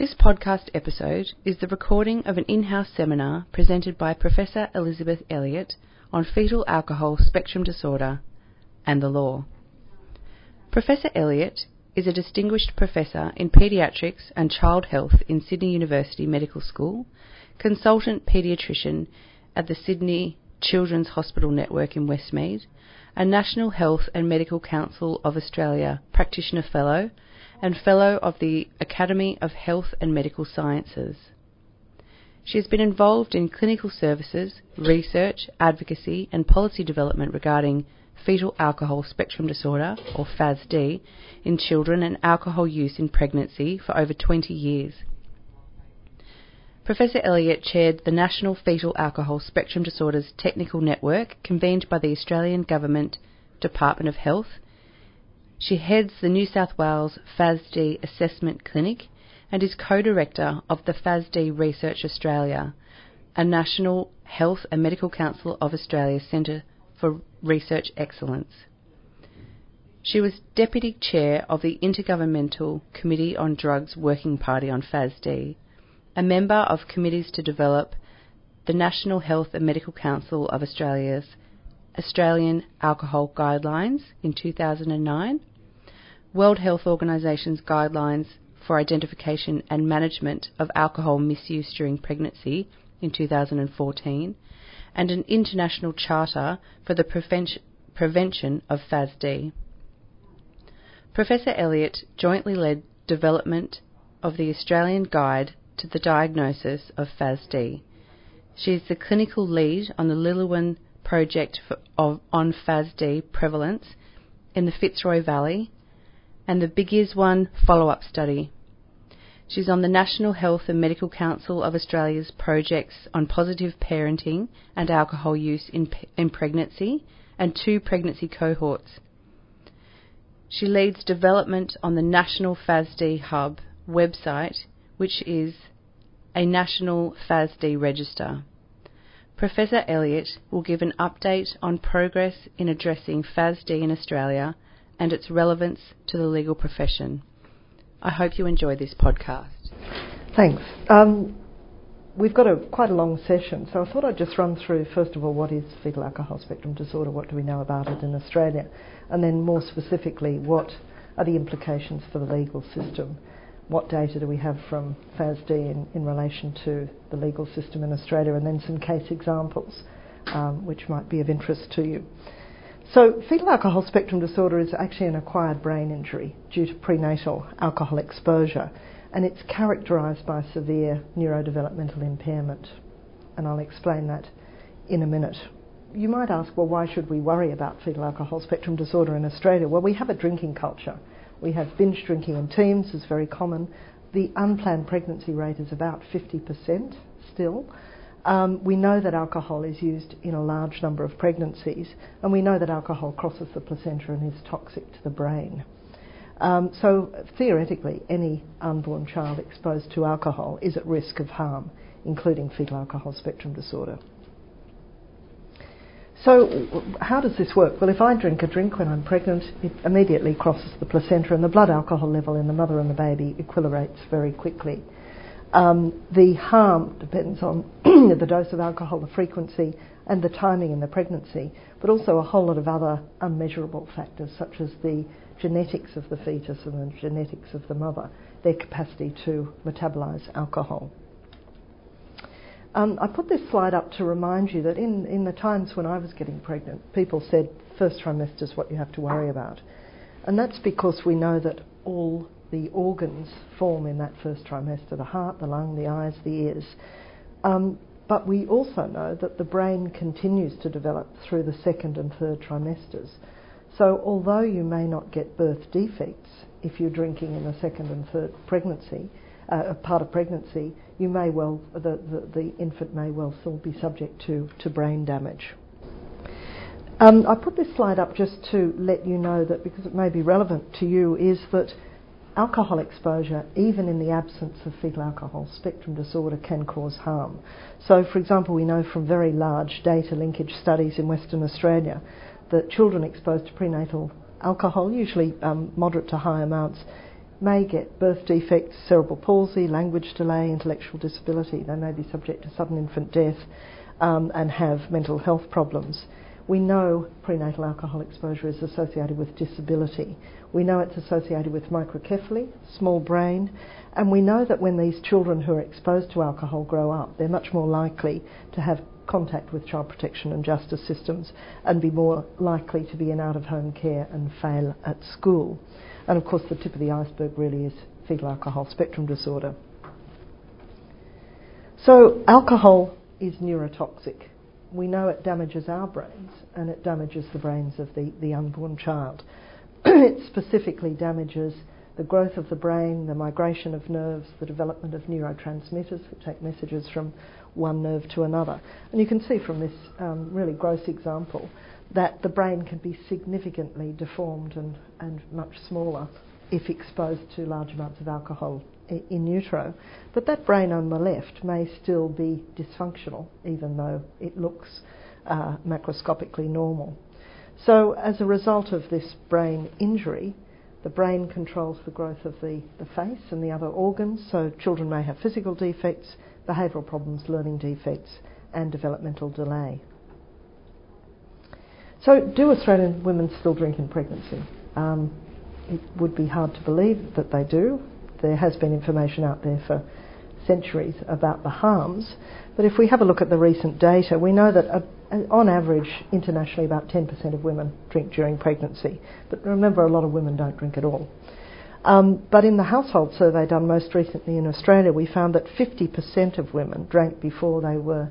This podcast episode is the recording of an in house seminar presented by Professor Elizabeth Elliott on fetal alcohol spectrum disorder and the law. Professor Elliott is a distinguished professor in paediatrics and child health in Sydney University Medical School, consultant paediatrician at the Sydney Children's Hospital Network in Westmead, a National Health and Medical Council of Australia Practitioner Fellow, and Fellow of the Academy of Health and Medical Sciences. She has been involved in clinical services, research, advocacy, and policy development regarding fetal alcohol spectrum disorder, or FASD, in children and alcohol use in pregnancy for over 20 years. Professor Elliott chaired the National Fetal Alcohol Spectrum Disorders Technical Network convened by the Australian Government Department of Health. She heads the New South Wales FASD Assessment Clinic and is co-director of the FASD Research Australia, a national health and medical council of Australia centre for research excellence. She was deputy chair of the Intergovernmental Committee on Drugs Working Party on FASD a member of committees to develop the National Health and Medical Council of Australia's Australian Alcohol Guidelines in 2009, World Health Organization's Guidelines for Identification and Management of Alcohol Misuse During Pregnancy in 2014, and an international charter for the prevention of FASD. Professor Elliott jointly led development of the Australian Guide to the diagnosis of FASD. She is the clinical lead on the Lililwan project for, of, on FASD prevalence in the Fitzroy Valley and the BigIS1 follow up study. She's on the National Health and Medical Council of Australia's projects on positive parenting and alcohol use in, in pregnancy and two pregnancy cohorts. She leads development on the National FASD Hub website, which is a national FASD register. Professor Elliott will give an update on progress in addressing FASD in Australia and its relevance to the legal profession. I hope you enjoy this podcast. Thanks. Um, we've got a quite a long session, so I thought I'd just run through first of all what is fetal alcohol spectrum disorder, what do we know about it in Australia, and then more specifically what are the implications for the legal system what data do we have from FASD in, in relation to the legal system in Australia, and then some case examples um, which might be of interest to you. So, fetal alcohol spectrum disorder is actually an acquired brain injury due to prenatal alcohol exposure, and it's characterised by severe neurodevelopmental impairment. And I'll explain that in a minute. You might ask, well, why should we worry about fetal alcohol spectrum disorder in Australia? Well, we have a drinking culture. We have binge drinking in teens is very common. The unplanned pregnancy rate is about 50% still. Um, we know that alcohol is used in a large number of pregnancies, and we know that alcohol crosses the placenta and is toxic to the brain. Um, so, theoretically, any unborn child exposed to alcohol is at risk of harm, including fetal alcohol spectrum disorder. So, how does this work? Well, if I drink a drink when I'm pregnant, it immediately crosses the placenta, and the blood alcohol level in the mother and the baby equilibrates very quickly. Um, the harm depends on the dose of alcohol, the frequency, and the timing in the pregnancy, but also a whole lot of other unmeasurable factors, such as the genetics of the fetus and the genetics of the mother, their capacity to metabolize alcohol. Um, I put this slide up to remind you that in, in the times when I was getting pregnant, people said first trimester is what you have to worry about. And that's because we know that all the organs form in that first trimester the heart, the lung, the eyes, the ears. Um, but we also know that the brain continues to develop through the second and third trimesters. So, although you may not get birth defects if you're drinking in the second and third pregnancy, uh, part of pregnancy, you may well, the, the, the, infant may well still be subject to, to brain damage. Um, I put this slide up just to let you know that, because it may be relevant to you, is that alcohol exposure, even in the absence of fetal alcohol spectrum disorder, can cause harm. So, for example, we know from very large data linkage studies in Western Australia that children exposed to prenatal alcohol, usually um, moderate to high amounts, may get birth defects, cerebral palsy, language delay, intellectual disability. They may be subject to sudden infant death um, and have mental health problems. We know prenatal alcohol exposure is associated with disability. We know it's associated with microcephaly, small brain, and we know that when these children who are exposed to alcohol grow up, they're much more likely to have contact with child protection and justice systems and be more likely to be in out of home care and fail at school. And of course, the tip of the iceberg really is fetal alcohol spectrum disorder. So, alcohol is neurotoxic. We know it damages our brains and it damages the brains of the, the unborn child. it specifically damages the growth of the brain, the migration of nerves, the development of neurotransmitters that take messages from one nerve to another. And you can see from this um, really gross example that the brain can be significantly deformed and, and much smaller if exposed to large amounts of alcohol in utero. But that brain on the left may still be dysfunctional, even though it looks uh, macroscopically normal. So, as a result of this brain injury, the brain controls the growth of the, the face and the other organs, so children may have physical defects, behavioural problems, learning defects, and developmental delay. So, do Australian women still drink in pregnancy? Um, it would be hard to believe that they do. There has been information out there for centuries about the harms, but if we have a look at the recent data, we know that on average, internationally, about 10% of women drink during pregnancy. But remember, a lot of women don't drink at all. Um, but in the household survey done most recently in Australia, we found that 50% of women drank before they were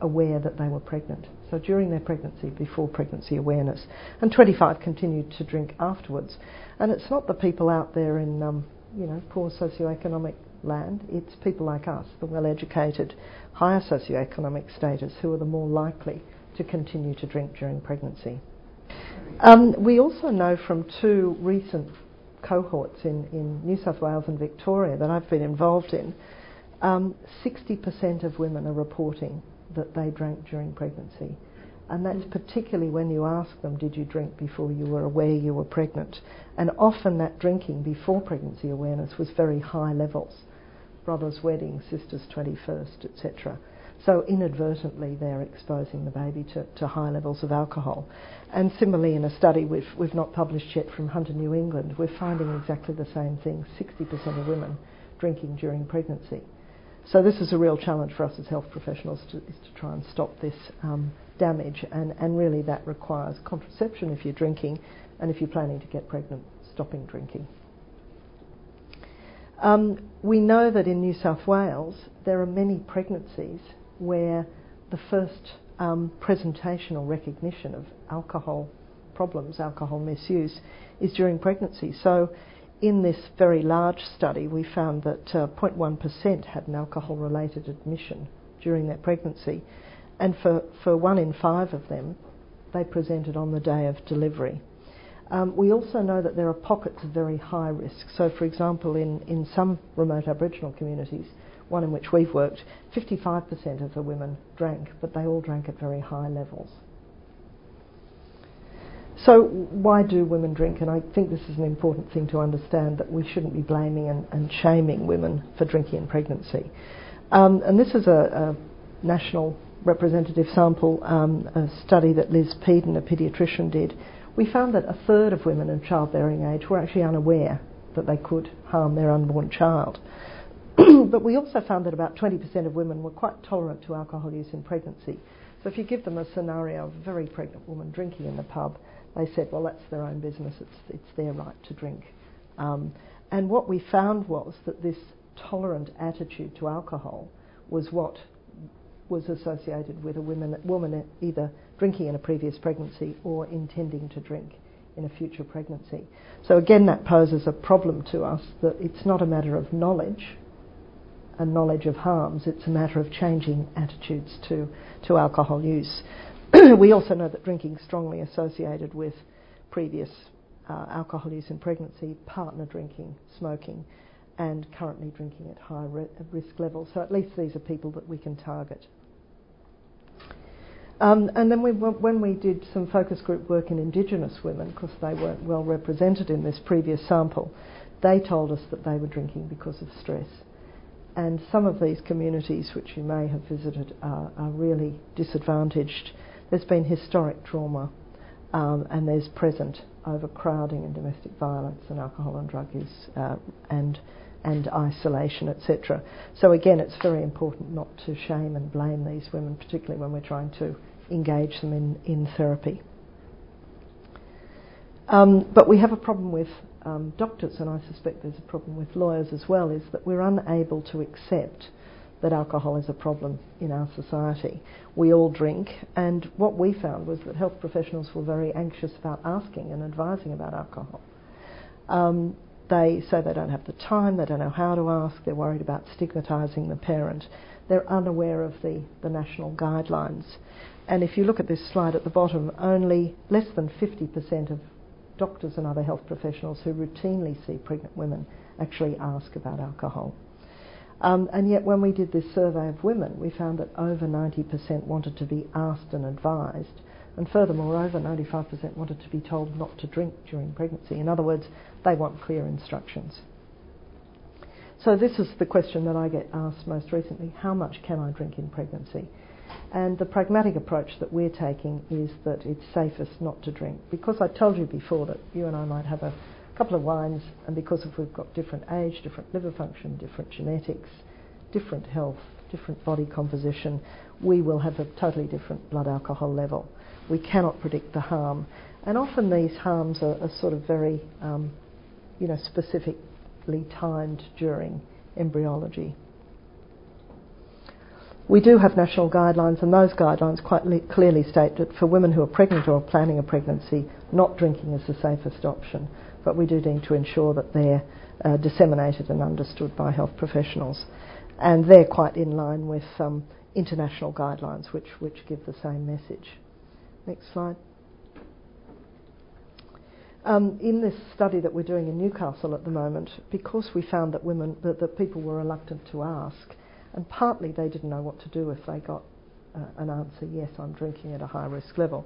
aware that they were pregnant. So during their pregnancy, before pregnancy awareness, and 25 continued to drink afterwards. And it's not the people out there in, um, you know, poor socioeconomic land. It's people like us, the well-educated, higher socioeconomic status, who are the more likely to continue to drink during pregnancy. Um, we also know from two recent cohorts in, in New South Wales and Victoria that I've been involved in, um, 60% of women are reporting that they drank during pregnancy. And that's particularly when you ask them, did you drink before you were aware you were pregnant? And often that drinking before pregnancy awareness was very high levels. Brother's wedding, sister's 21st, etc. So inadvertently, they're exposing the baby to, to high levels of alcohol. And similarly, in a study we've, we've not published yet from Hunter New England, we're finding exactly the same thing 60% of women drinking during pregnancy. So this is a real challenge for us as health professionals to, is to try and stop this um, damage, and, and really that requires contraception if you're drinking, and if you're planning to get pregnant, stopping drinking. Um, we know that in New South Wales there are many pregnancies where the first um, presentation or recognition of alcohol problems, alcohol misuse, is during pregnancy. So, in this very large study, we found that uh, 0.1% had an alcohol related admission during their pregnancy, and for, for one in five of them, they presented on the day of delivery. Um, we also know that there are pockets of very high risk. So, for example, in, in some remote Aboriginal communities, one in which we've worked, 55% of the women drank, but they all drank at very high levels. So, why do women drink? And I think this is an important thing to understand that we shouldn't be blaming and, and shaming women for drinking in pregnancy. Um, and this is a, a national representative sample, um, a study that Liz Peadon, a paediatrician, did. We found that a third of women of childbearing age were actually unaware that they could harm their unborn child. but we also found that about 20% of women were quite tolerant to alcohol use in pregnancy. So if you give them a scenario of a very pregnant woman drinking in the pub, they said, well, that's their own business, it's, it's their right to drink. Um, and what we found was that this tolerant attitude to alcohol was what was associated with a woman, woman either drinking in a previous pregnancy or intending to drink in a future pregnancy. So again, that poses a problem to us that it's not a matter of knowledge and knowledge of harms. It's a matter of changing attitudes to, to alcohol use. we also know that drinking is strongly associated with previous uh, alcohol use in pregnancy, partner drinking, smoking, and currently drinking at high risk levels. So at least these are people that we can target. Um, and then we, when we did some focus group work in Indigenous women, because they weren't well represented in this previous sample, they told us that they were drinking because of stress. And some of these communities, which you may have visited, are, are really disadvantaged. There's been historic trauma, um, and there's present overcrowding and domestic violence and alcohol and drug use uh, and and isolation, etc. So again, it's very important not to shame and blame these women, particularly when we're trying to engage them in, in therapy. Um, but we have a problem with um, doctors, and I suspect there's a problem with lawyers as well, is that we're unable to accept that alcohol is a problem in our society. We all drink, and what we found was that health professionals were very anxious about asking and advising about alcohol. Um, they say they don't have the time, they don't know how to ask, they're worried about stigmatising the parent. They're unaware of the, the national guidelines. And if you look at this slide at the bottom, only less than 50% of doctors and other health professionals who routinely see pregnant women actually ask about alcohol. Um, and yet, when we did this survey of women, we found that over 90% wanted to be asked and advised, and furthermore, over 95% wanted to be told not to drink during pregnancy. In other words, they want clear instructions. So, this is the question that I get asked most recently how much can I drink in pregnancy? And the pragmatic approach that we're taking is that it's safest not to drink. Because I told you before that you and I might have a couple of wines, and because if we've got different age, different liver function, different genetics, different health, different body composition, we will have a totally different blood alcohol level. We cannot predict the harm. And often these harms are, are sort of very, um, you know, specifically timed during embryology. We do have national guidelines, and those guidelines quite le- clearly state that for women who are pregnant or planning a pregnancy, not drinking is the safest option. But we do need to ensure that they're uh, disseminated and understood by health professionals. And they're quite in line with um, international guidelines, which, which give the same message. Next slide. Um, in this study that we're doing in Newcastle at the moment, because we found that women, that, that people were reluctant to ask, and partly they didn't know what to do if they got uh, an answer, yes, I'm drinking at a high risk level.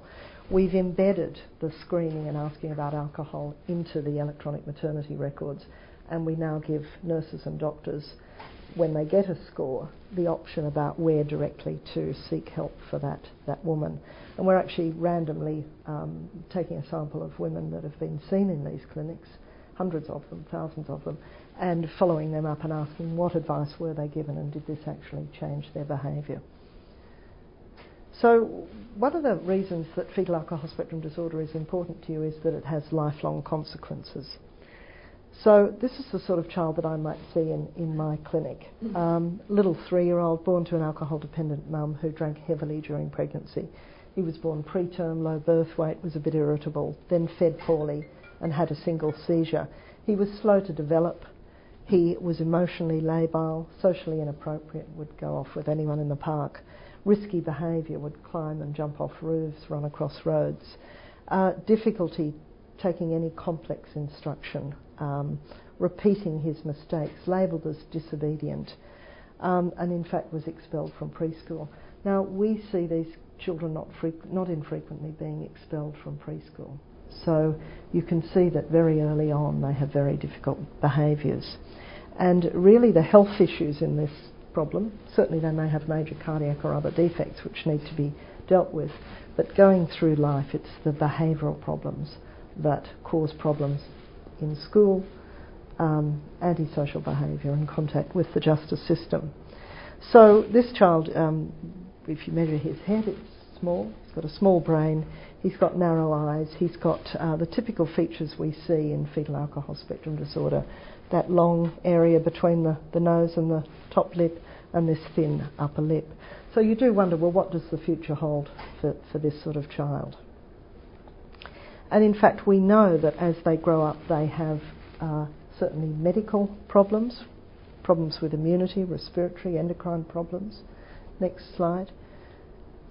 We've embedded the screening and asking about alcohol into the electronic maternity records, and we now give nurses and doctors, when they get a score, the option about where directly to seek help for that, that woman. And we're actually randomly um, taking a sample of women that have been seen in these clinics, hundreds of them, thousands of them, and following them up and asking what advice were they given and did this actually change their behaviour. So, one of the reasons that fetal alcohol spectrum disorder is important to you is that it has lifelong consequences. So, this is the sort of child that I might see in, in my clinic. Um, little three year old born to an alcohol dependent mum who drank heavily during pregnancy. He was born preterm, low birth weight, was a bit irritable, then fed poorly and had a single seizure. He was slow to develop, he was emotionally labile, socially inappropriate, would go off with anyone in the park. Risky behaviour, would climb and jump off roofs, run across roads. Uh, difficulty taking any complex instruction, um, repeating his mistakes, labelled as disobedient, um, and in fact was expelled from preschool. Now, we see these children not, not infrequently being expelled from preschool. So you can see that very early on they have very difficult behaviours. And really, the health issues in this problem, certainly they may have major cardiac or other defects which need to be dealt with, but going through life, it's the behavioural problems that cause problems in school, um, antisocial behaviour, and contact with the justice system. So, this child, um, if you measure his head, it's small, he's got a small brain, he's got narrow eyes, he's got uh, the typical features we see in fetal alcohol spectrum disorder that long area between the, the nose and the top lip and this thin upper lip. So you do wonder, well, what does the future hold for, for this sort of child? And in fact, we know that as they grow up, they have uh, certainly medical problems, problems with immunity, respiratory, endocrine problems. Next slide.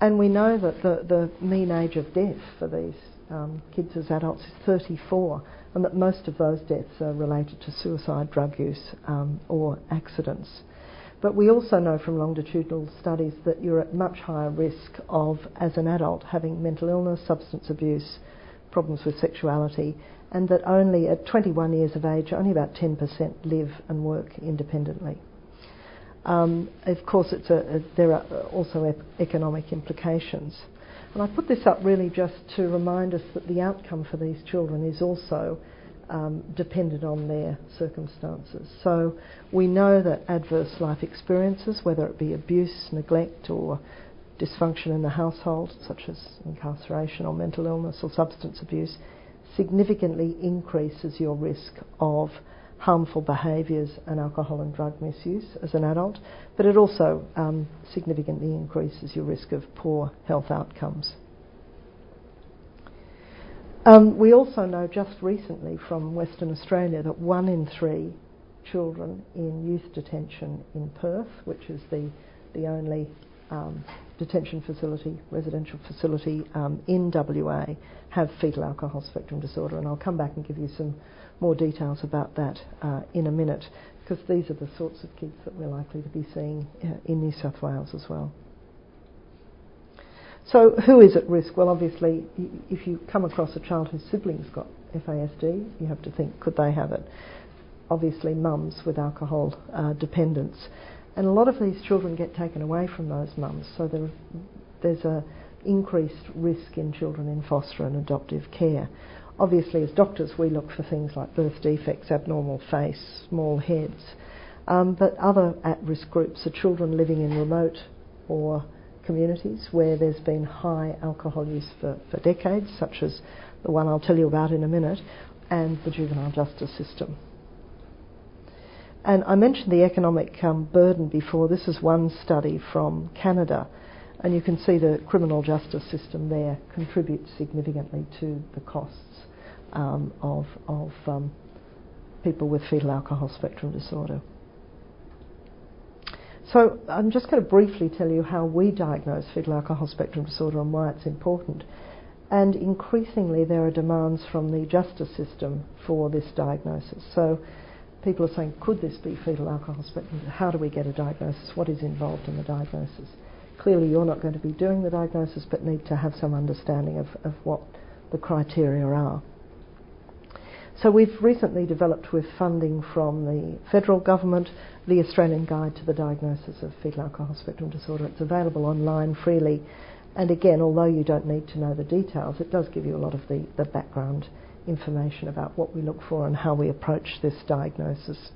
And we know that the, the mean age of death for these um, kids as adults is 34 and that most of those deaths are related to suicide, drug use, um, or accidents. But we also know from longitudinal studies that you're at much higher risk of, as an adult, having mental illness, substance abuse, problems with sexuality, and that only at 21 years of age, only about 10% live and work independently. Um, of course, a, a, there are also ep- economic implications. And I put this up really just to remind us that the outcome for these children is also um, dependent on their circumstances. So we know that adverse life experiences, whether it be abuse, neglect, or dysfunction in the household, such as incarceration or mental illness or substance abuse, significantly increases your risk of harmful behaviours and alcohol and drug misuse as an adult, but it also um, significantly increases your risk of poor health outcomes. Um, we also know just recently from Western Australia that one in three children in youth detention in Perth, which is the, the only um, detention facility, residential facility um, in WA, have fetal alcohol spectrum disorder. And I'll come back and give you some more details about that uh, in a minute, because these are the sorts of kids that we're likely to be seeing uh, in New South Wales as well. So, who is at risk? Well, obviously, if you come across a child whose siblings got FASD, you have to think, could they have it? Obviously, mums with alcohol uh, dependence. And a lot of these children get taken away from those mums, so there, there's a increased risk in children in foster and adoptive care. Obviously, as doctors, we look for things like birth defects, abnormal face, small heads. Um, but other at risk groups are children living in remote or communities where there's been high alcohol use for, for decades, such as the one I'll tell you about in a minute, and the juvenile justice system. And I mentioned the economic um, burden before. This is one study from Canada, and you can see the criminal justice system there contributes significantly to the costs um, of, of um, people with fetal alcohol spectrum disorder. So I'm just going to briefly tell you how we diagnose fetal alcohol spectrum disorder and why it's important. And increasingly, there are demands from the justice system for this diagnosis. So people are saying, could this be fetal alcohol spectrum? How do we get a diagnosis? What is involved in the diagnosis? Clearly, you're not going to be doing the diagnosis, but need to have some understanding of, of what the criteria are. So we've recently developed with funding from the federal government the Australian Guide to the Diagnosis of Fetal Alcohol Spectrum Disorder. It's available online freely. And again, although you don't need to know the details, it does give you a lot of the, the background information about what we look for and how we approach this diagnosis.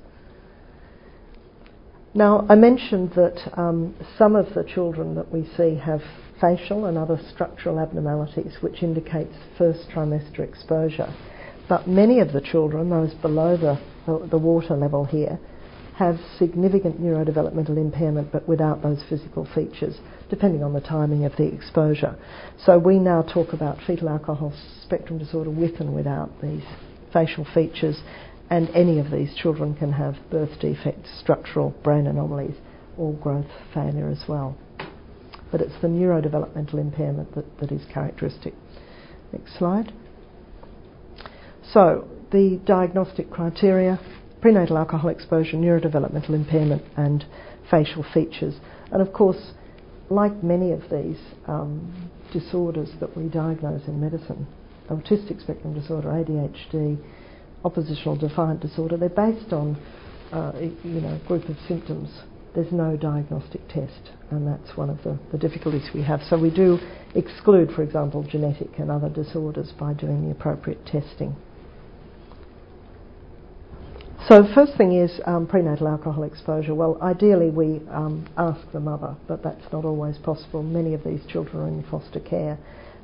Now, I mentioned that um, some of the children that we see have facial and other structural abnormalities, which indicates first trimester exposure. But many of the children, those below the, the, the water level here, have significant neurodevelopmental impairment but without those physical features, depending on the timing of the exposure. So we now talk about fetal alcohol spectrum disorder with and without these facial features, and any of these children can have birth defects, structural brain anomalies, or growth failure as well. But it's the neurodevelopmental impairment that, that is characteristic. Next slide. So, the diagnostic criteria prenatal alcohol exposure, neurodevelopmental impairment, and facial features. And of course, like many of these um, disorders that we diagnose in medicine, autistic spectrum disorder, ADHD, oppositional defiant disorder, they're based on uh, you know, a group of symptoms. There's no diagnostic test, and that's one of the, the difficulties we have. So we do exclude, for example, genetic and other disorders by doing the appropriate testing. So the first thing is um, prenatal alcohol exposure. Well, ideally we um, ask the mother, but that's not always possible. Many of these children are in foster care.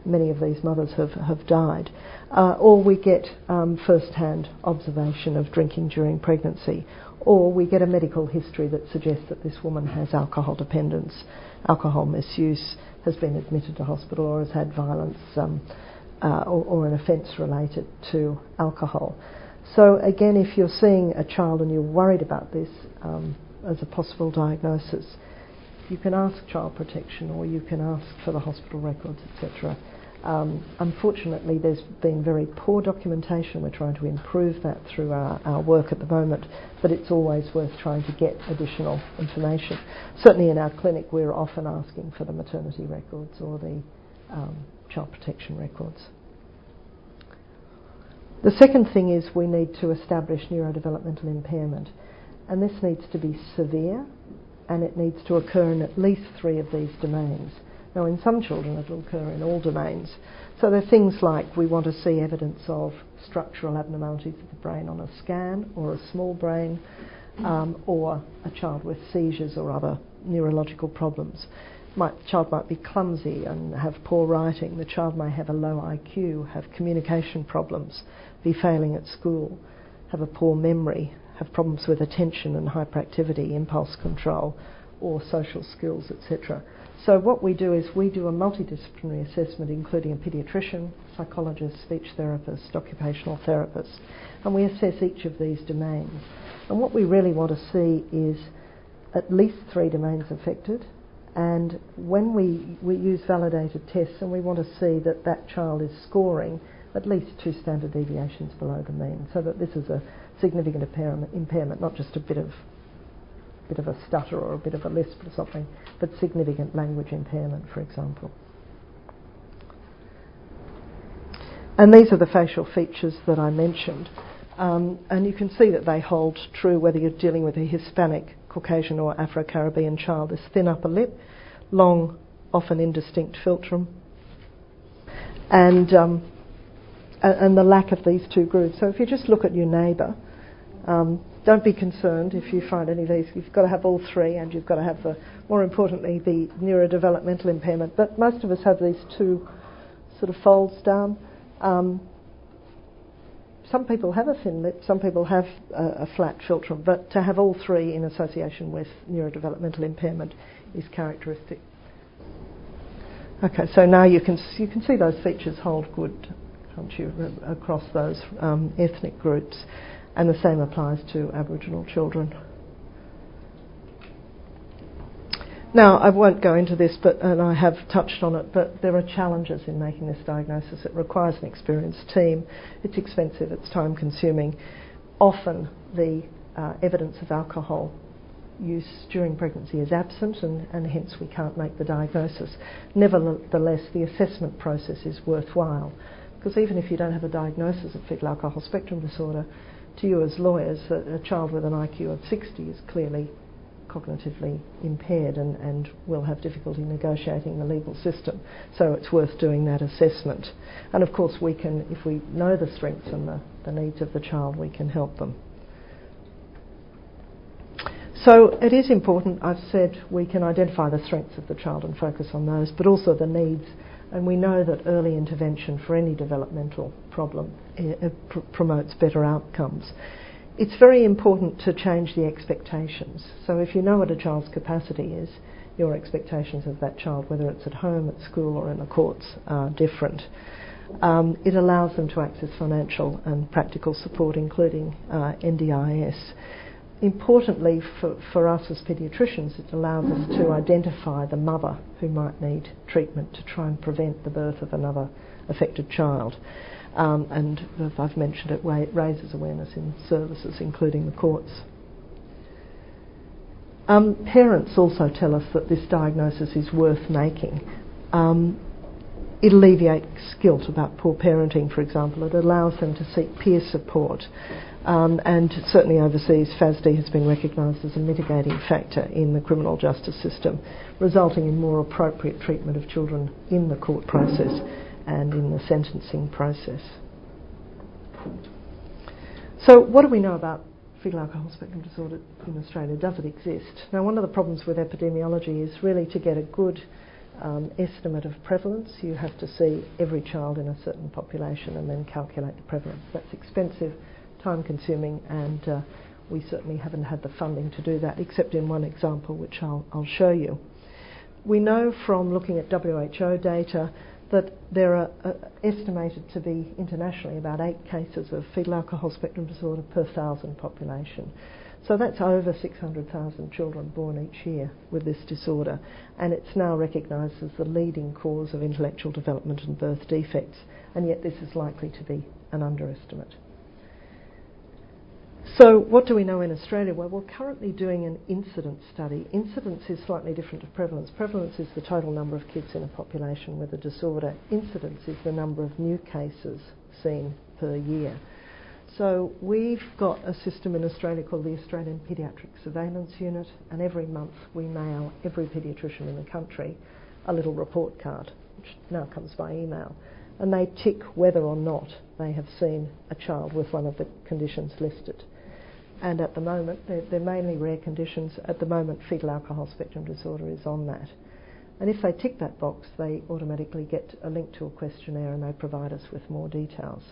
Many of these mothers have, have died. Uh, or we get um, first-hand observation of drinking during pregnancy. Or we get a medical history that suggests that this woman has alcohol dependence, alcohol misuse, has been admitted to hospital or has had violence um, uh, or, or an offence related to alcohol. So, again, if you're seeing a child and you're worried about this um, as a possible diagnosis, you can ask child protection or you can ask for the hospital records, etc. Um, unfortunately, there's been very poor documentation. We're trying to improve that through our, our work at the moment, but it's always worth trying to get additional information. Certainly in our clinic, we're often asking for the maternity records or the um, child protection records. The second thing is we need to establish neurodevelopmental impairment, and this needs to be severe and it needs to occur in at least three of these domains. Now, in some children, it will occur in all domains. So, there are things like we want to see evidence of structural abnormalities of the brain on a scan, or a small brain, um, or a child with seizures or other neurological problems. the child might be clumsy and have poor writing. The child may have a low IQ, have communication problems, be failing at school, have a poor memory, have problems with attention and hyperactivity, impulse control, or social skills, etc. So, what we do is we do a multidisciplinary assessment, including a paediatrician, psychologist, speech therapist, occupational therapist, and we assess each of these domains. And what we really want to see is at least three domains affected. And when we, we use validated tests and we want to see that that child is scoring at least two standard deviations below the mean, so that this is a significant impairment, not just a bit of bit of a stutter or a bit of a lisp or something, but significant language impairment, for example. And these are the facial features that I mentioned. Um, and you can see that they hold true whether you're dealing with a Hispanic, Caucasian, or Afro Caribbean child. This thin upper lip, long, often indistinct philtrum, and, um, and the lack of these two groups. So if you just look at your neighbour, um, don't be concerned if you find any of these. You've got to have all three, and you've got to have the, more importantly, the neurodevelopmental impairment. But most of us have these two sort of folds down. Um, some people have a thin lip, some people have a, a, flat philtrum, but to have all three in association with neurodevelopmental impairment is characteristic. Okay, so now you can you can see those features hold good, across those um, ethnic groups, and the same applies to Aboriginal children. Now, I won't go into this, but and I have touched on it, but there are challenges in making this diagnosis. It requires an experienced team. It's expensive. It's time consuming. Often, the uh, evidence of alcohol use during pregnancy is absent, and, and hence we can't make the diagnosis. Nevertheless, the assessment process is worthwhile because even if you don't have a diagnosis of fetal alcohol spectrum disorder, to you as lawyers, a, a child with an IQ of 60 is clearly cognitively impaired and, and will have difficulty negotiating the legal system. So it's worth doing that assessment. And of course, we can, if we know the strengths and the, the needs of the child, we can help them. So it is important, I've said, we can identify the strengths of the child and focus on those, but also the needs. And we know that early intervention for any developmental problem uh, pr- promotes better outcomes it's very important to change the expectations. So if you know what a child's capacity is, your expectations of that child, whether it's at home, at school, or in the courts, are different. Um, it allows them to access financial and practical support, including uh, NDIS. Importantly, for, for us as paediatricians, it allows us to identify the mother who might need treatment to try and prevent the birth of another affected child. Um, and as I've mentioned, it raises awareness in services, including the courts. Um, parents also tell us that this diagnosis is worth making. Um, it alleviates guilt about poor parenting, for example. It allows them to seek peer support. Um, and certainly overseas, FASD has been recognised as a mitigating factor in the criminal justice system, resulting in more appropriate treatment of children in the court process and in the sentencing process. So, what do we know about fetal alcohol spectrum disorder in Australia? Does it exist? Now, one of the problems with epidemiology is really to get a good um, estimate of prevalence, you have to see every child in a certain population and then calculate the prevalence. That's expensive, time consuming, and uh, we certainly haven't had the funding to do that, except in one example, which I'll, I'll show you. We know from looking at WHO data that there are uh, estimated to be internationally about eight cases of fetal alcohol spectrum disorder per thousand population. So that's over 600,000 children born each year with this disorder, and it's now recognised as the leading cause of intellectual development and birth defects, and yet this is likely to be an underestimate. So, what do we know in Australia? Well, we're currently doing an incidence study. Incidence is slightly different to prevalence. Prevalence is the total number of kids in a population with a disorder. Incidence is the number of new cases seen per year. So we've got a system in Australia called the Australian Paediatric Surveillance Unit, and every month we mail every paediatrician in the country a little report card, which now comes by email, and they tick whether or not they have seen a child with one of the conditions listed. And at the moment, they're, they're mainly rare conditions. At the moment, fetal alcohol spectrum disorder is on that. And if they tick that box, they automatically get a link to a questionnaire and they provide us with more details.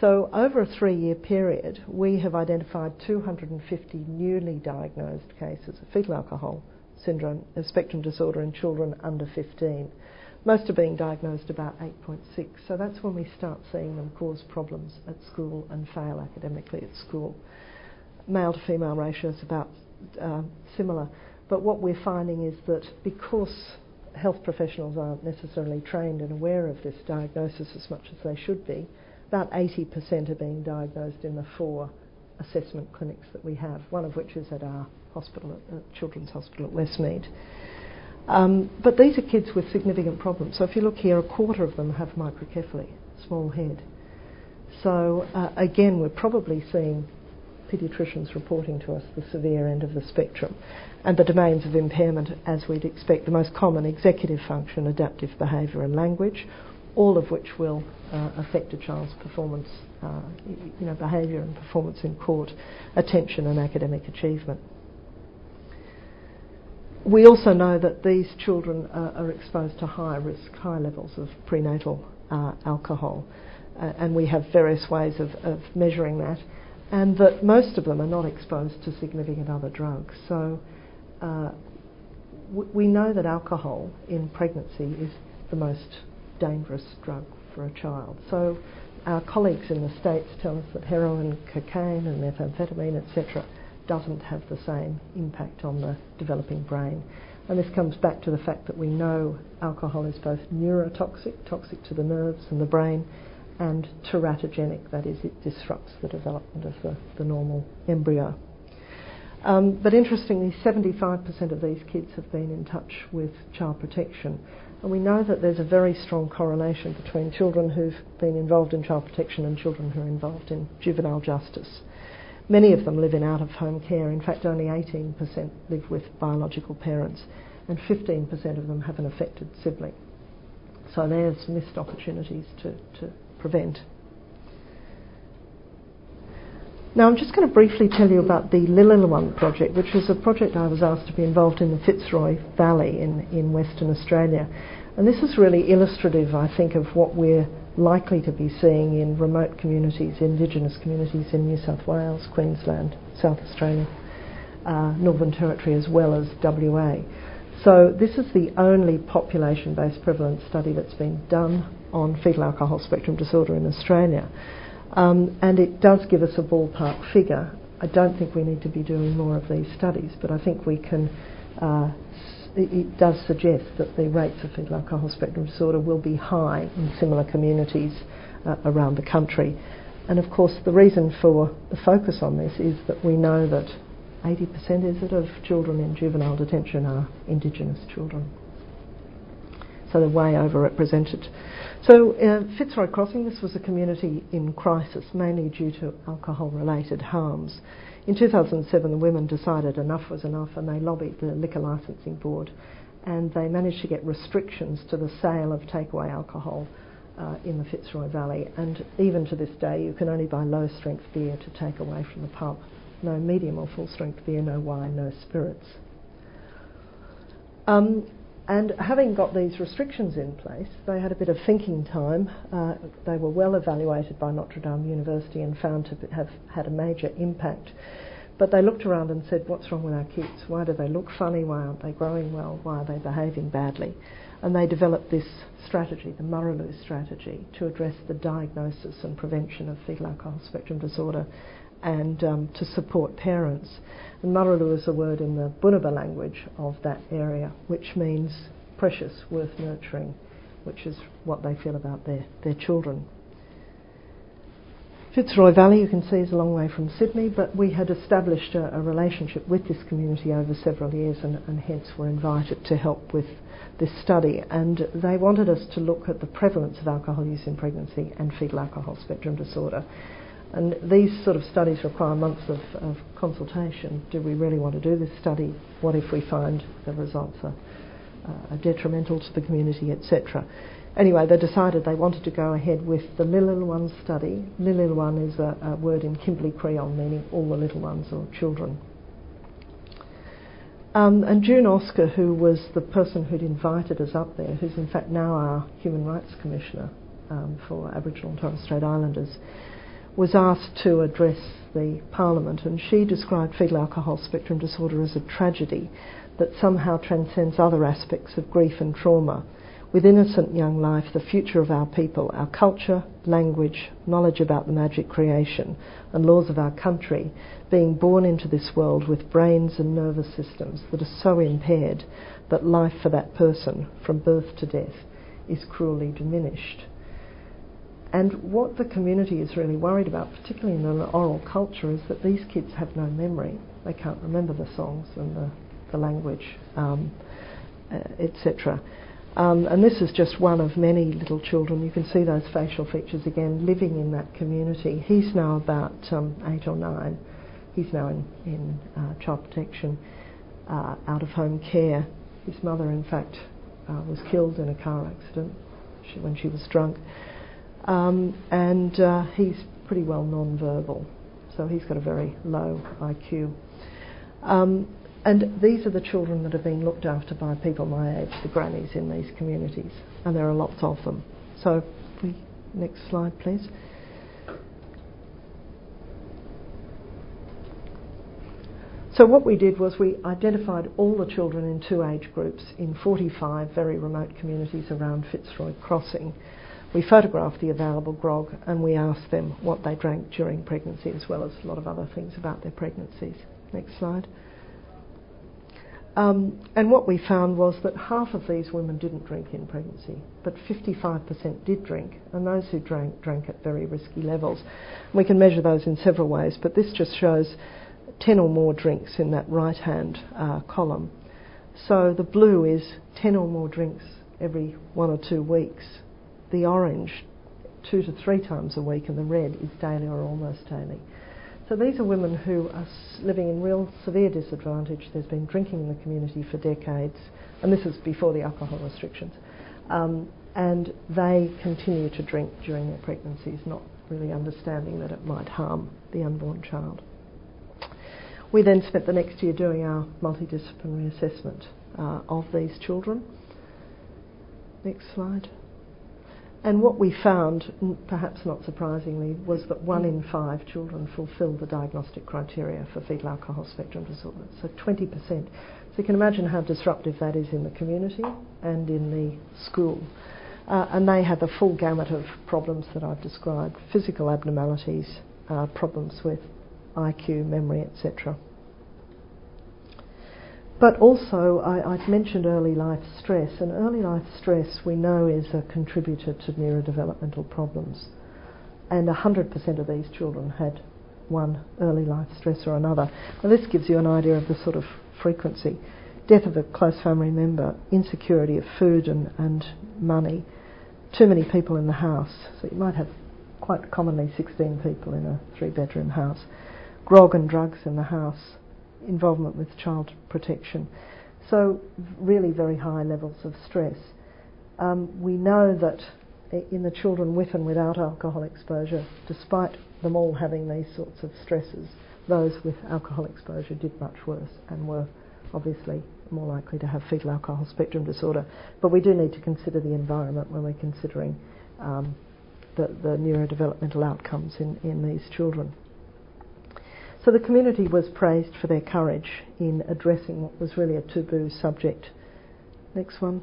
So, over a three year period, we have identified 250 newly diagnosed cases of fetal alcohol syndrome, a spectrum disorder in children under 15. Most are being diagnosed about 8.6, so that's when we start seeing them cause problems at school and fail academically at school. Male to female ratio is about uh, similar, but what we're finding is that because health professionals aren't necessarily trained and aware of this diagnosis as much as they should be, about 80% are being diagnosed in the four assessment clinics that we have, one of which is at our hospital, at Children's Hospital at Westmead. Um, but these are kids with significant problems. So if you look here, a quarter of them have microcephaly, small head. So uh, again, we're probably seeing paediatricians reporting to us the severe end of the spectrum and the domains of impairment as we'd expect. The most common executive function, adaptive behaviour and language, all of which will uh, affect a child's performance, uh, you know, behaviour and performance in court, attention and academic achievement. We also know that these children uh, are exposed to high risk, high levels of prenatal uh, alcohol, uh, and we have various ways of, of, measuring that, and that most of them are not exposed to significant other drugs. So uh, w- we know that alcohol in pregnancy is the most dangerous drug for a child. So our colleagues in the States tell us that heroin, cocaine, and methamphetamine, etc., doesn't have the same impact on the developing brain. And this comes back to the fact that we know alcohol is both neurotoxic, toxic to the nerves and the brain, and teratogenic, that is, it disrupts the development of the, the normal embryo. Um, but interestingly, 75% of these kids have been in touch with child protection. And we know that there's a very strong correlation between children who've been involved in child protection and children who are involved in juvenile justice. Many of them live in out of home care. In fact, only 18% live with biological parents, and 15% of them have an affected sibling. So there's missed opportunities to, to prevent. Now, I'm just going to briefly tell you about the Lililwan project, which was a project I was asked to be involved in the Fitzroy Valley in, in Western Australia. And this is really illustrative, I think, of what we're likely to be seeing in remote communities, Indigenous communities in New South Wales, Queensland, South Australia, uh, Northern Territory, as well as WA. So, this is the only population based prevalence study that's been done on fetal alcohol spectrum disorder in Australia. Um, and it does give us a ballpark figure. I don't think we need to be doing more of these studies, but I think we can. Uh, it does suggest that the rates of fetal alcohol spectrum disorder will be high in similar communities uh, around the country. And of course, the reason for the focus on this is that we know that 80% is it of children in juvenile detention are Indigenous children. So they're way overrepresented. So, uh, Fitzroy Crossing, this was a community in crisis, mainly due to alcohol related harms. In 2007, the women decided enough was enough and they lobbied the Liquor Licensing Board and they managed to get restrictions to the sale of takeaway alcohol uh, in the Fitzroy Valley. And even to this day, you can only buy low strength beer to take away from the pub. No medium or full strength beer, no wine, no spirits. Um, and having got these restrictions in place, they had a bit of thinking time. Uh, they were well evaluated by Notre Dame University and found to have had a major impact. But they looked around and said, What's wrong with our kids? Why do they look funny? Why aren't they growing well? Why are they behaving badly? And they developed this strategy, the Marulu strategy, to address the diagnosis and prevention of fetal alcohol spectrum disorder and um, to support parents. And is a word in the Bunuba language of that area, which means precious, worth nurturing, which is what they feel about their, their children. Fitzroy Valley, you can see, is a long way from Sydney, but we had established a, a relationship with this community over several years and, and, hence were invited to help with this study. And they wanted us to look at the prevalence of alcohol use in pregnancy and fetal alcohol spectrum disorder. And these sort of studies require months of, of consultation. Do we really want to do this study? What if we find the results are, uh, are detrimental to the community, etc.? Anyway, they decided they wanted to go ahead with the Lililwan study. Lililwan is a, a word in Kimberley Creole meaning all the little ones or children. Um, and June Oscar, who was the person who'd invited us up there, who's in fact now our Human Rights Commissioner um, for Aboriginal and Torres Strait Islanders, was asked to address the Parliament, and she described fetal alcohol spectrum disorder as a tragedy that somehow transcends other aspects of grief and trauma with innocent young life, the future of our people, our culture, language, knowledge about the magic creation, and laws of our country, being born into this world with brains and nervous systems that are so impaired that life for that person, from birth to death, is cruelly diminished. And what the community is really worried about, particularly in an oral culture, is that these kids have no memory. They can't remember the songs and the, the language, um, uh, etc. Um, and this is just one of many little children. You can see those facial features again living in that community. He's now about um, eight or nine. He's now in, in uh, child protection, uh, out of home care. His mother, in fact, uh, was killed in a car accident she, when she was drunk. Um, and uh, he's pretty well non-verbal, so he's got a very low IQ. Um, and these are the children that are being looked after by people my age, the grannies in these communities, and there are lots of them. So, we, next slide, please. So what we did was we identified all the children in two age groups in 45 very remote communities around Fitzroy Crossing. We photographed the available grog and we asked them what they drank during pregnancy as well as a lot of other things about their pregnancies. Next slide. Um, and what we found was that half of these women didn't drink in pregnancy, but 55% did drink, and those who drank drank at very risky levels. We can measure those in several ways, but this just shows 10 or more drinks in that right hand uh, column. So the blue is 10 or more drinks every one or two weeks. The orange, two to three times a week, and the red is daily or almost daily. So these are women who are living in real severe disadvantage. There's been drinking in the community for decades, and this is before the alcohol restrictions. Um, and they continue to drink during their pregnancies, not really understanding that it might harm the unborn child. We then spent the next year doing our multidisciplinary assessment uh, of these children. Next slide. And what we found, perhaps not surprisingly, was that one in five children fulfilled the diagnostic criteria for fetal alcohol spectrum disorder. So 20%. So you can imagine how disruptive that is in the community and in the school. Uh, and they have the full gamut of problems that I've described physical abnormalities, uh, problems with IQ, memory, etc. But also, I, have mentioned early life stress, and early life stress we know is a contributor to neurodevelopmental problems. And 100% of these children had one early life stress or another. Now, this gives you an idea of the sort of frequency. Death of a close family member, insecurity of food and, and money, too many people in the house. So you might have quite commonly 16 people in a three bedroom house. Grog and drugs in the house involvement with child protection. So, really, very high levels of stress. Um, we know that in the children with and without alcohol exposure, despite them all having these sorts of stresses, those with alcohol exposure did much worse and were obviously more likely to have fetal alcohol spectrum disorder. But we do need to consider the environment when we're considering um, the, the neurodevelopmental outcomes in, in these children. So the community was praised for their courage in addressing what was really a taboo subject. Next one.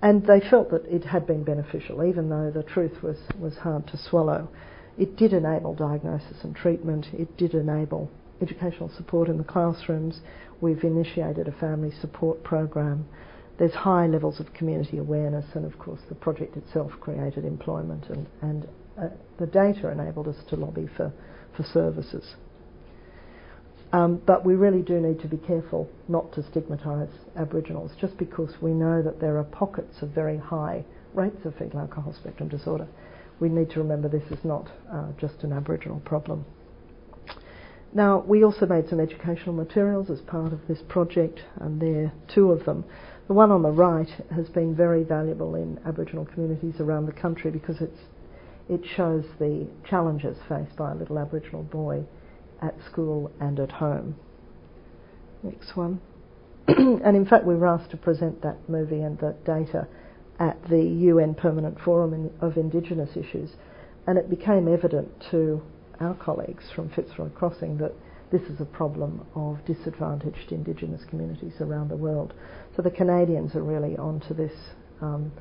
And they felt that it had been beneficial, even though the truth was, was hard to swallow. It did enable diagnosis and treatment, it did enable educational support in the classrooms. We've initiated a family support program. There's high levels of community awareness, and of course, the project itself created employment and, and uh, the data enabled us to lobby for, for services. Um, but we really do need to be careful not to stigmatise Aboriginals just because we know that there are pockets of very high rates of fetal alcohol spectrum disorder. We need to remember this is not uh, just an Aboriginal problem. Now, we also made some educational materials as part of this project, and there are two of them. The one on the right has been very valuable in Aboriginal communities around the country because it shows the challenges faced by a little Aboriginal boy at school and at home. Next one. and in fact, we were asked to present that movie and the data at the UN Permanent Forum of Indigenous Issues, and it became evident to our colleagues from Fitzroy Crossing that this is a problem of disadvantaged Indigenous communities around the world. So the Canadians are really onto this. Um,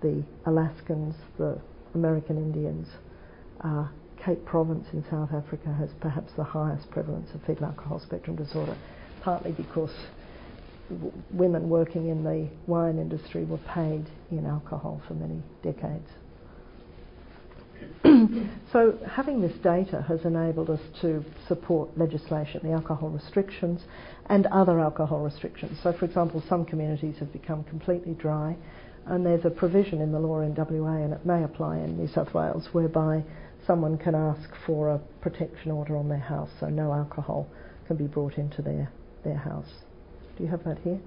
the Alaskans, the American Indians, uh, Cape Province in South Africa has perhaps the highest prevalence of fetal alcohol spectrum disorder, partly because w- women working in the wine industry were paid in alcohol for many decades. so, having this data has enabled us to support legislation, the alcohol restrictions, and other alcohol restrictions. So, for example, some communities have become completely dry, and there's a provision in the law in WA, and it may apply in New South Wales, whereby someone can ask for a protection order on their house so no alcohol can be brought into their, their house. Do you have that here?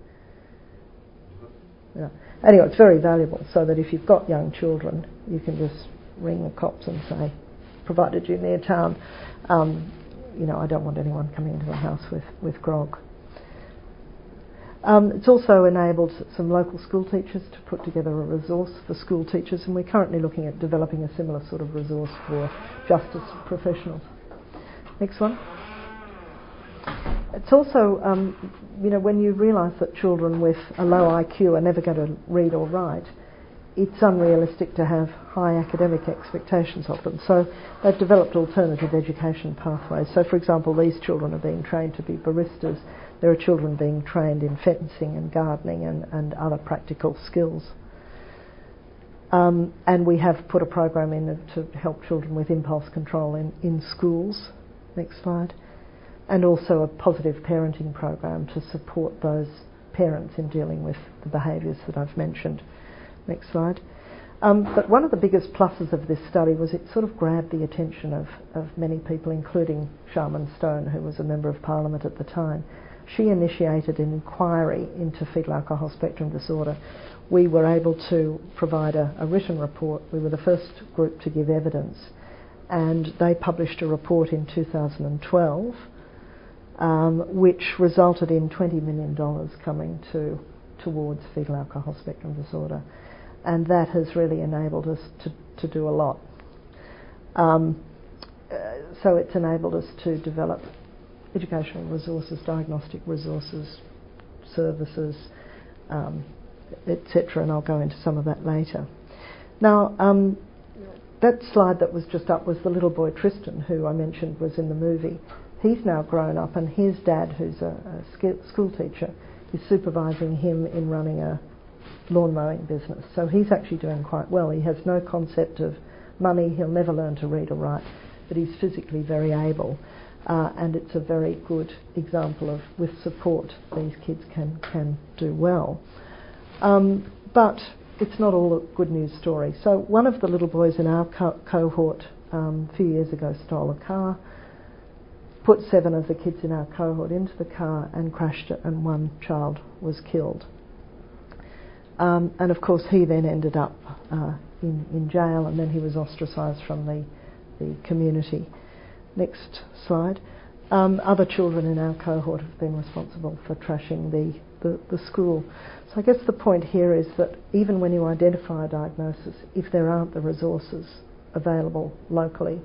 Yeah. Anyway, it's very valuable so that if you've got young children, you can just ring the cops and say, provided you're near town, um, you know, I don't want anyone coming into the house with, with grog. Um, it's also enabled some local school teachers to put together a resource for school teachers, and we're currently looking at developing a similar sort of resource for justice professionals. Next one. It's also, um, you know, when you realise that children with a low IQ are never going to read or write, it's unrealistic to have high academic expectations of them. So they've developed alternative education pathways. So, for example, these children are being trained to be baristas there are children being trained in fencing and gardening and, and other practical skills. Um, and we have put a program in to help children with impulse control in, in schools. Next slide. And also a positive parenting program to support those parents in dealing with the behaviours that I've mentioned. Next slide. Um, but one of the biggest pluses of this study was it sort of grabbed the attention of, of many people, including Sharman Stone, who was a Member of Parliament at the time she initiated an inquiry into fetal alcohol spectrum disorder. We were able to provide a, a written report. We were the first group to give evidence, and they published a report in 2012, um, which resulted in $20 million coming to towards fetal alcohol spectrum disorder, and that has really enabled us to, to do a lot. Um, uh, so it's enabled us to develop educational resources, diagnostic resources, services, um, etc. And I'll go into some of that later. Now, um, that slide that was just up was the little boy Tristan, who I mentioned was in the movie. He's now grown up, and his dad, who's a, a school teacher, is supervising him in running a lawn mowing business. So he's actually doing quite well. He has no concept of money, he'll never learn to read or write, but he's physically very able uh, and it's a very good example of with support these kids can can do well. Um, but it's not all a good news story. So one of the little boys in our co- cohort um, a few years ago stole a car, put seven of the kids in our cohort into the car and crashed it, and one child was killed. Um, and of course, he then ended up uh, in, in jail, and then he was ostracised from the the community. Next slide. Um, other children in our cohort have been responsible for trashing the, the, the, school. So I guess the point here is that even when you identify a diagnosis, if there aren't the resources available locally,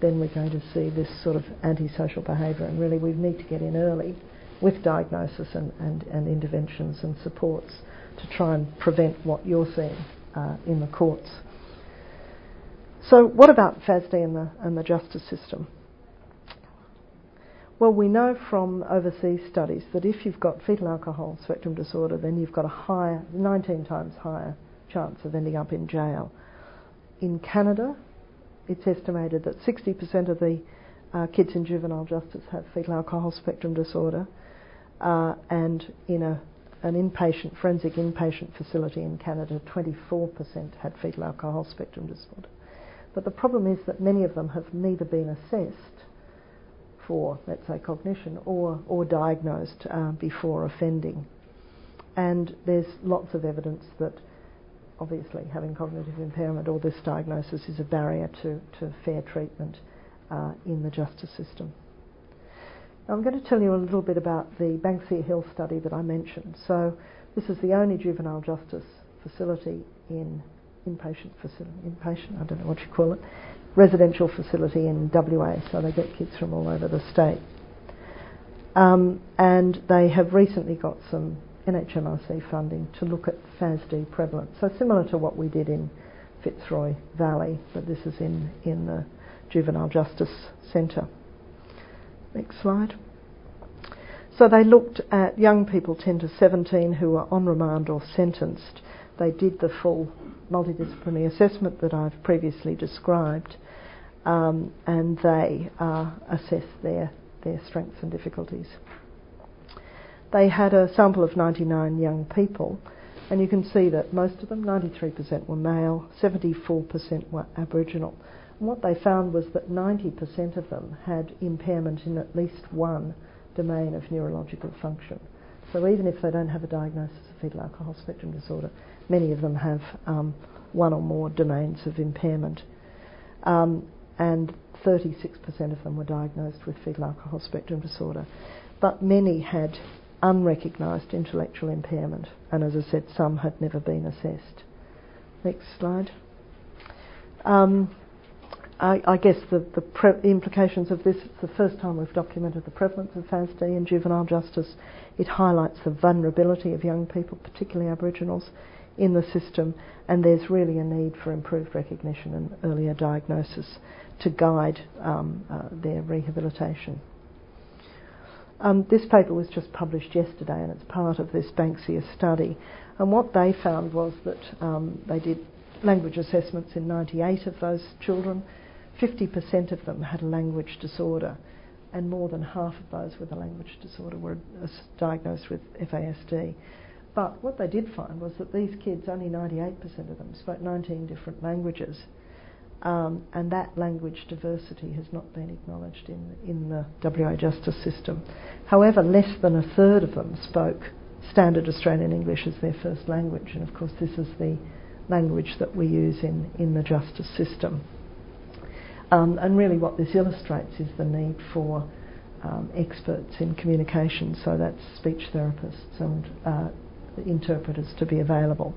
then we're going to see this sort of antisocial behaviour. And really, we need to get in early with diagnosis and, and, and interventions and supports to try and prevent what you're seeing uh, in the courts. So, what about FASD and the, and the justice system? Well, we know from overseas studies that if you've got fetal alcohol spectrum disorder, then you've got a higher, 19 times higher chance of ending up in jail. In Canada, it's estimated that 60% of the uh, kids in juvenile justice have fetal alcohol spectrum disorder, uh, and in a, an inpatient forensic inpatient facility in Canada, 24% had fetal alcohol spectrum disorder. But the problem is that many of them have neither been assessed for, let's say, cognition or, or diagnosed uh, before offending. And there's lots of evidence that obviously having cognitive impairment or this diagnosis is a barrier to, to fair treatment uh, in the justice system. I'm going to tell you a little bit about the Banksia Hill study that I mentioned. So this is the only juvenile justice facility in inpatient facility, inpatient, I don't know what you call it, residential facility in WA. So they get kids from all over the state. Um, and they have recently got some NHMRC funding to look at FASD prevalence. So similar to what we did in Fitzroy Valley, but this is in, in the Juvenile Justice Centre. Next slide. So they looked at young people 10 to 17 who were on remand or sentenced. They did the full multidisciplinary assessment that I've previously described, um, and they uh, assessed their, their strengths and difficulties. They had a sample of 99 young people, and you can see that most of them, 93% were male, 74% were Aboriginal. And what they found was that 90% of them had impairment in at least one domain of neurological function. So even if they don't have a diagnosis of fetal alcohol spectrum disorder, many of them have um, one or more domains of impairment. Um, and 36% of them were diagnosed with fetal alcohol spectrum disorder. But many had unrecognised intellectual impairment, and as I said, some had never been assessed. Next slide. Um, I, I, guess the, the, pre- implications of this, it's the first time we've documented the prevalence of FASD in juvenile justice. It highlights the vulnerability of young people, particularly Aboriginals, in the system, and there's really a need for improved recognition and earlier diagnosis to guide um, uh, their rehabilitation. Um, this paper was just published yesterday and it's part of this Banksia study. And what they found was that um, they did language assessments in 98 of those children. 50% of them had a language disorder, and more than half of those with a language disorder were diagnosed with FASD. But what they did find was that these kids, only 98% of them, spoke 19 different languages. Um, and that language diversity has not been acknowledged in, in the WA justice system. However, less than a third of them spoke standard Australian English as their first language, and of course, this is the language that we use in, in the justice system. Um, and really, what this illustrates is the need for um, experts in communication, so that's speech therapists and uh, interpreters to be available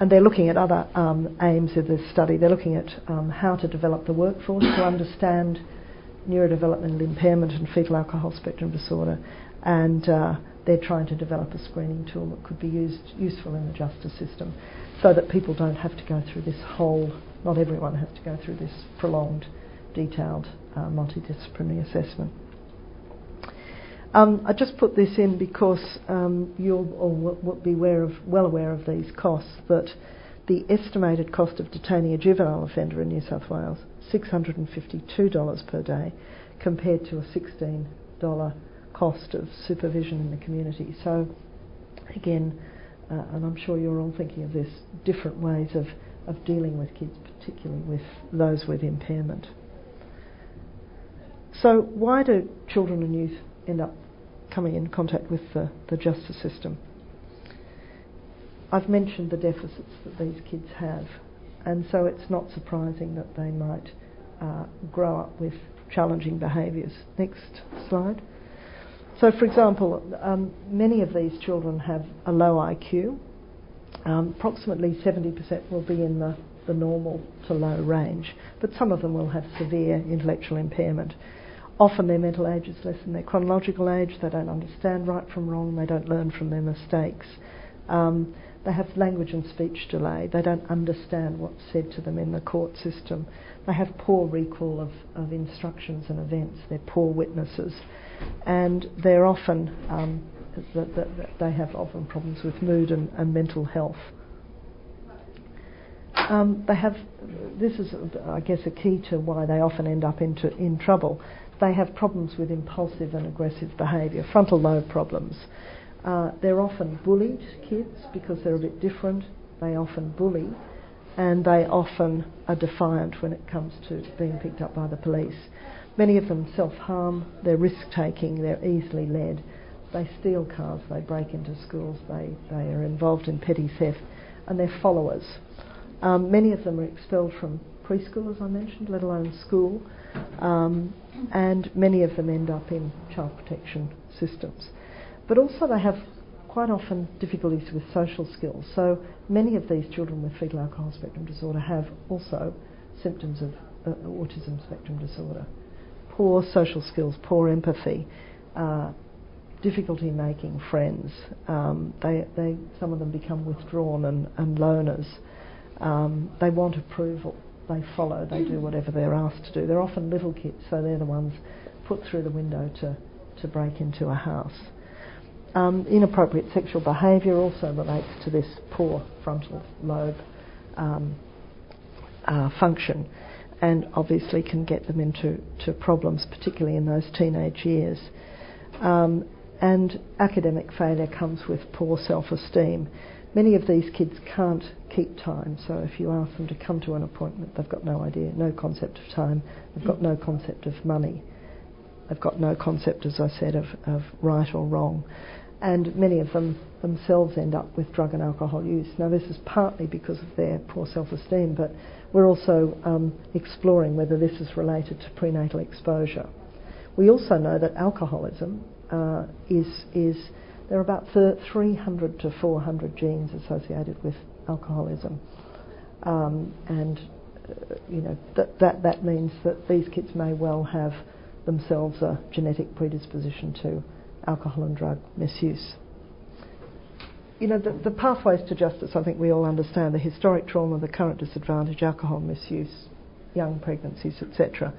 and they're looking at other um, aims of this study. They're looking at um, how to develop the workforce to understand neurodevelopmental impairment and fetal alcohol spectrum disorder, and uh, they're trying to develop a screening tool that could be used useful in the justice system, so that people don't have to go through this whole. Not everyone has to go through this prolonged, detailed, uh, multidisciplinary assessment. Um, I just put this in because um, you'll all be aware of, well aware of these costs. That the estimated cost of detaining a juvenile offender in New South Wales $652 per day, compared to a $16 cost of supervision in the community. So, again, uh, and I'm sure you're all thinking of this, different ways of, of dealing with kids, particularly with those with impairment. So, why do children and youth end up coming in contact with the, the justice system. I've mentioned the deficits that these kids have, and so it's not surprising that they might uh, grow up with challenging behaviours. Next slide. So, for example, um, many of these children have a low IQ. Um, approximately 70% will be in the, the normal to low range, but some of them will have severe intellectual impairment. Often their mental age is less than their chronological age. They don't understand right from wrong. They don't learn from their mistakes. Um, they have language and speech delay. They don't understand what's said to them in the court system. They have poor recall of, of instructions and events. They're poor witnesses. And they're often, um, the, the, they have often problems with mood and, and mental health. Um, they have. This is, I guess, a key to why they often end up into in trouble. They have problems with impulsive and aggressive behaviour, frontal lobe problems. Uh, they're often bullied kids because they're a bit different. They often bully, and they often are defiant when it comes to being picked up by the police. Many of them self harm, they're risk taking, they're easily led. They steal cars, they break into schools, they, they are involved in petty theft, and they're followers. Um, many of them are expelled from preschool, as I mentioned, let alone school, um, and many of them end up in child protection systems. But also, they have quite often difficulties with social skills. So, many of these children with fetal alcohol spectrum disorder have also symptoms of uh, autism spectrum disorder. Poor social skills, poor empathy, uh, difficulty making friends. Um, they, they, some of them become withdrawn and, and loners. Um, they want approval. They follow. They do whatever they're asked to do. They're often little kids, so they're the ones put through the window to, to break into a house. Um, inappropriate sexual behaviour also relates to this poor frontal lobe um, uh, function and obviously can get them into to problems, particularly in those teenage years. Um, and academic failure comes with poor self esteem. Many of these kids can't keep time, so if you ask them to come to an appointment, they've got no idea, no concept of time, they've got no concept of money, they've got no concept, as I said, of, of right or wrong. And many of them themselves end up with drug and alcohol use. Now, this is partly because of their poor self esteem, but we're also um, exploring whether this is related to prenatal exposure. We also know that alcoholism uh, is, is there are about 300 to 400 genes associated with alcoholism, um, and uh, you know that, that that means that these kids may well have themselves a genetic predisposition to alcohol and drug misuse. You know, the, the, pathways to justice, I think we all understand the historic trauma, the current disadvantage, alcohol misuse, young pregnancies, etc.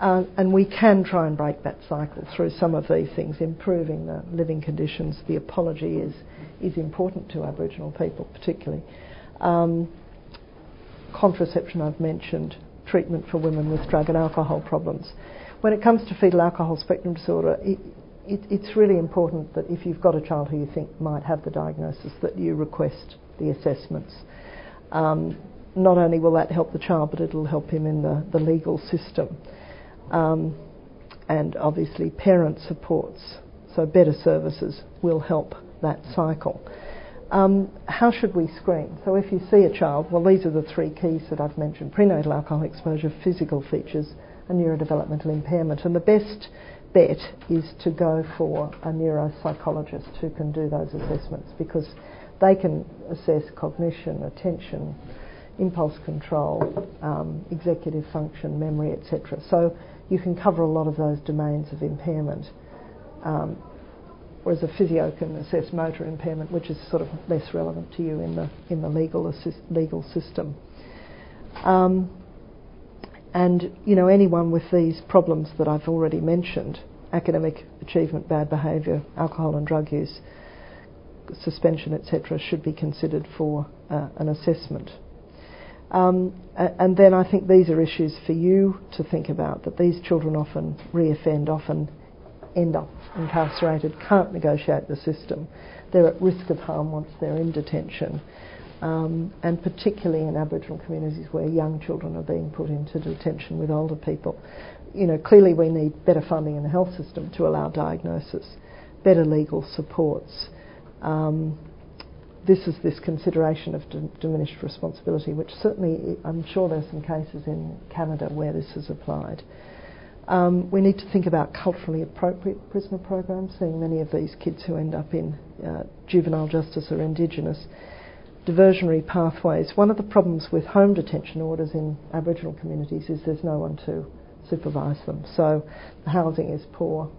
Uh, and we can try and break that cycle through some of these things, improving the living conditions. The apology is, is important to Aboriginal people, particularly. Um, contraception, I've mentioned, treatment for women with drug and alcohol problems. When it comes to fetal alcohol spectrum disorder, it, it, it's really important that if you've got a child who you think might have the diagnosis, that you request the assessments. Um, not only will that help the child, but it'll help him in the, the legal system um, and obviously parent supports. So better services will help that cycle. Um, how should we screen? So if you see a child, well, these are the three keys that I've mentioned: prenatal alcohol exposure, physical features, and neurodevelopmental impairment. And the best bet is to go for a neuropsychologist who can do those assessments because they can assess cognition, attention, impulse control, um, executive function, memory, etc. So you can cover a lot of those domains of impairment. Um, whereas a physio can assess motor impairment, which is sort of less relevant to you in the in the legal assist, legal system. Um, and you know anyone with these problems that I've already mentioned, academic achievement, bad behaviour, alcohol and drug use, suspension, etc., should be considered for uh, an assessment. Um, and then I think these are issues for you to think about that these children often reoffend, often end up incarcerated, can't negotiate the system. They're at risk of harm once they're in detention. Um, and particularly in Aboriginal communities where young children are being put into detention with older people. You know, clearly we need better funding in the health system to allow diagnosis, better legal supports, um, this is this consideration of d- diminished responsibility, which certainly I'm sure there are some cases in Canada where this is applied. Um, we need to think about culturally appropriate prisoner programs, seeing many of these kids who end up in uh, juvenile justice are Indigenous. Diversionary pathways. One of the problems with home detention orders in Aboriginal communities is there's no one to supervise them. So the housing is poor,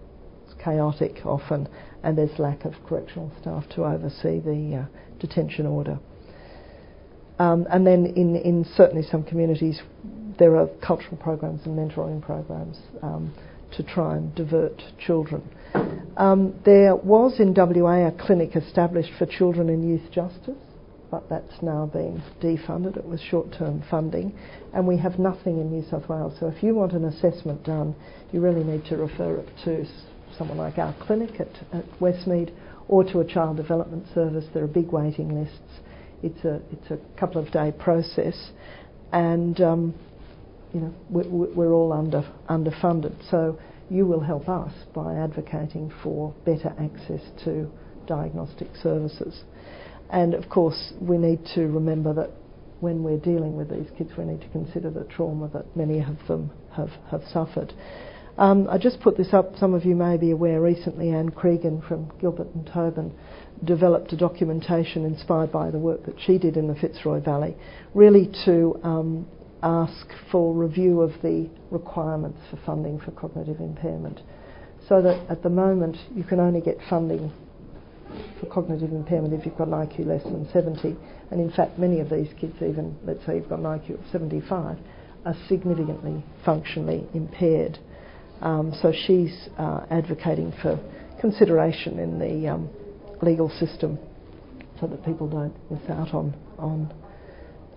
it's chaotic often, and there's lack of correctional staff to oversee the uh, detention order. Um, and then in, in certainly some communities, there are cultural programs and mentoring programs um, to try and divert children. Um, there was in WA a clinic established for children in youth justice but that's now been defunded. It was short term funding, and we have nothing in New South Wales. So if you want an assessment done, you really need to refer it to someone like our clinic at, at Westmead or to a child development service. There are big waiting lists. It's a, it's a couple of day process, and um, you know, we're all under, underfunded. So you will help us by advocating for better access to diagnostic services. And of course, we need to remember that when we're dealing with these kids, we need to consider the trauma that many of them have, have suffered. Um, I just put this up, some of you may be aware recently, Anne Cregan from Gilbert and Tobin developed a documentation inspired by the work that she did in the Fitzroy Valley, really to um, ask for review of the requirements for funding for cognitive impairment. So that at the moment you can only get funding for cognitive impairment if you've got an IQ less than 70. And in fact, many of these kids, even let's say you've got an IQ of 75, are significantly functionally impaired. Um, so she's uh, advocating for consideration in the um, legal system so that people don't miss out on on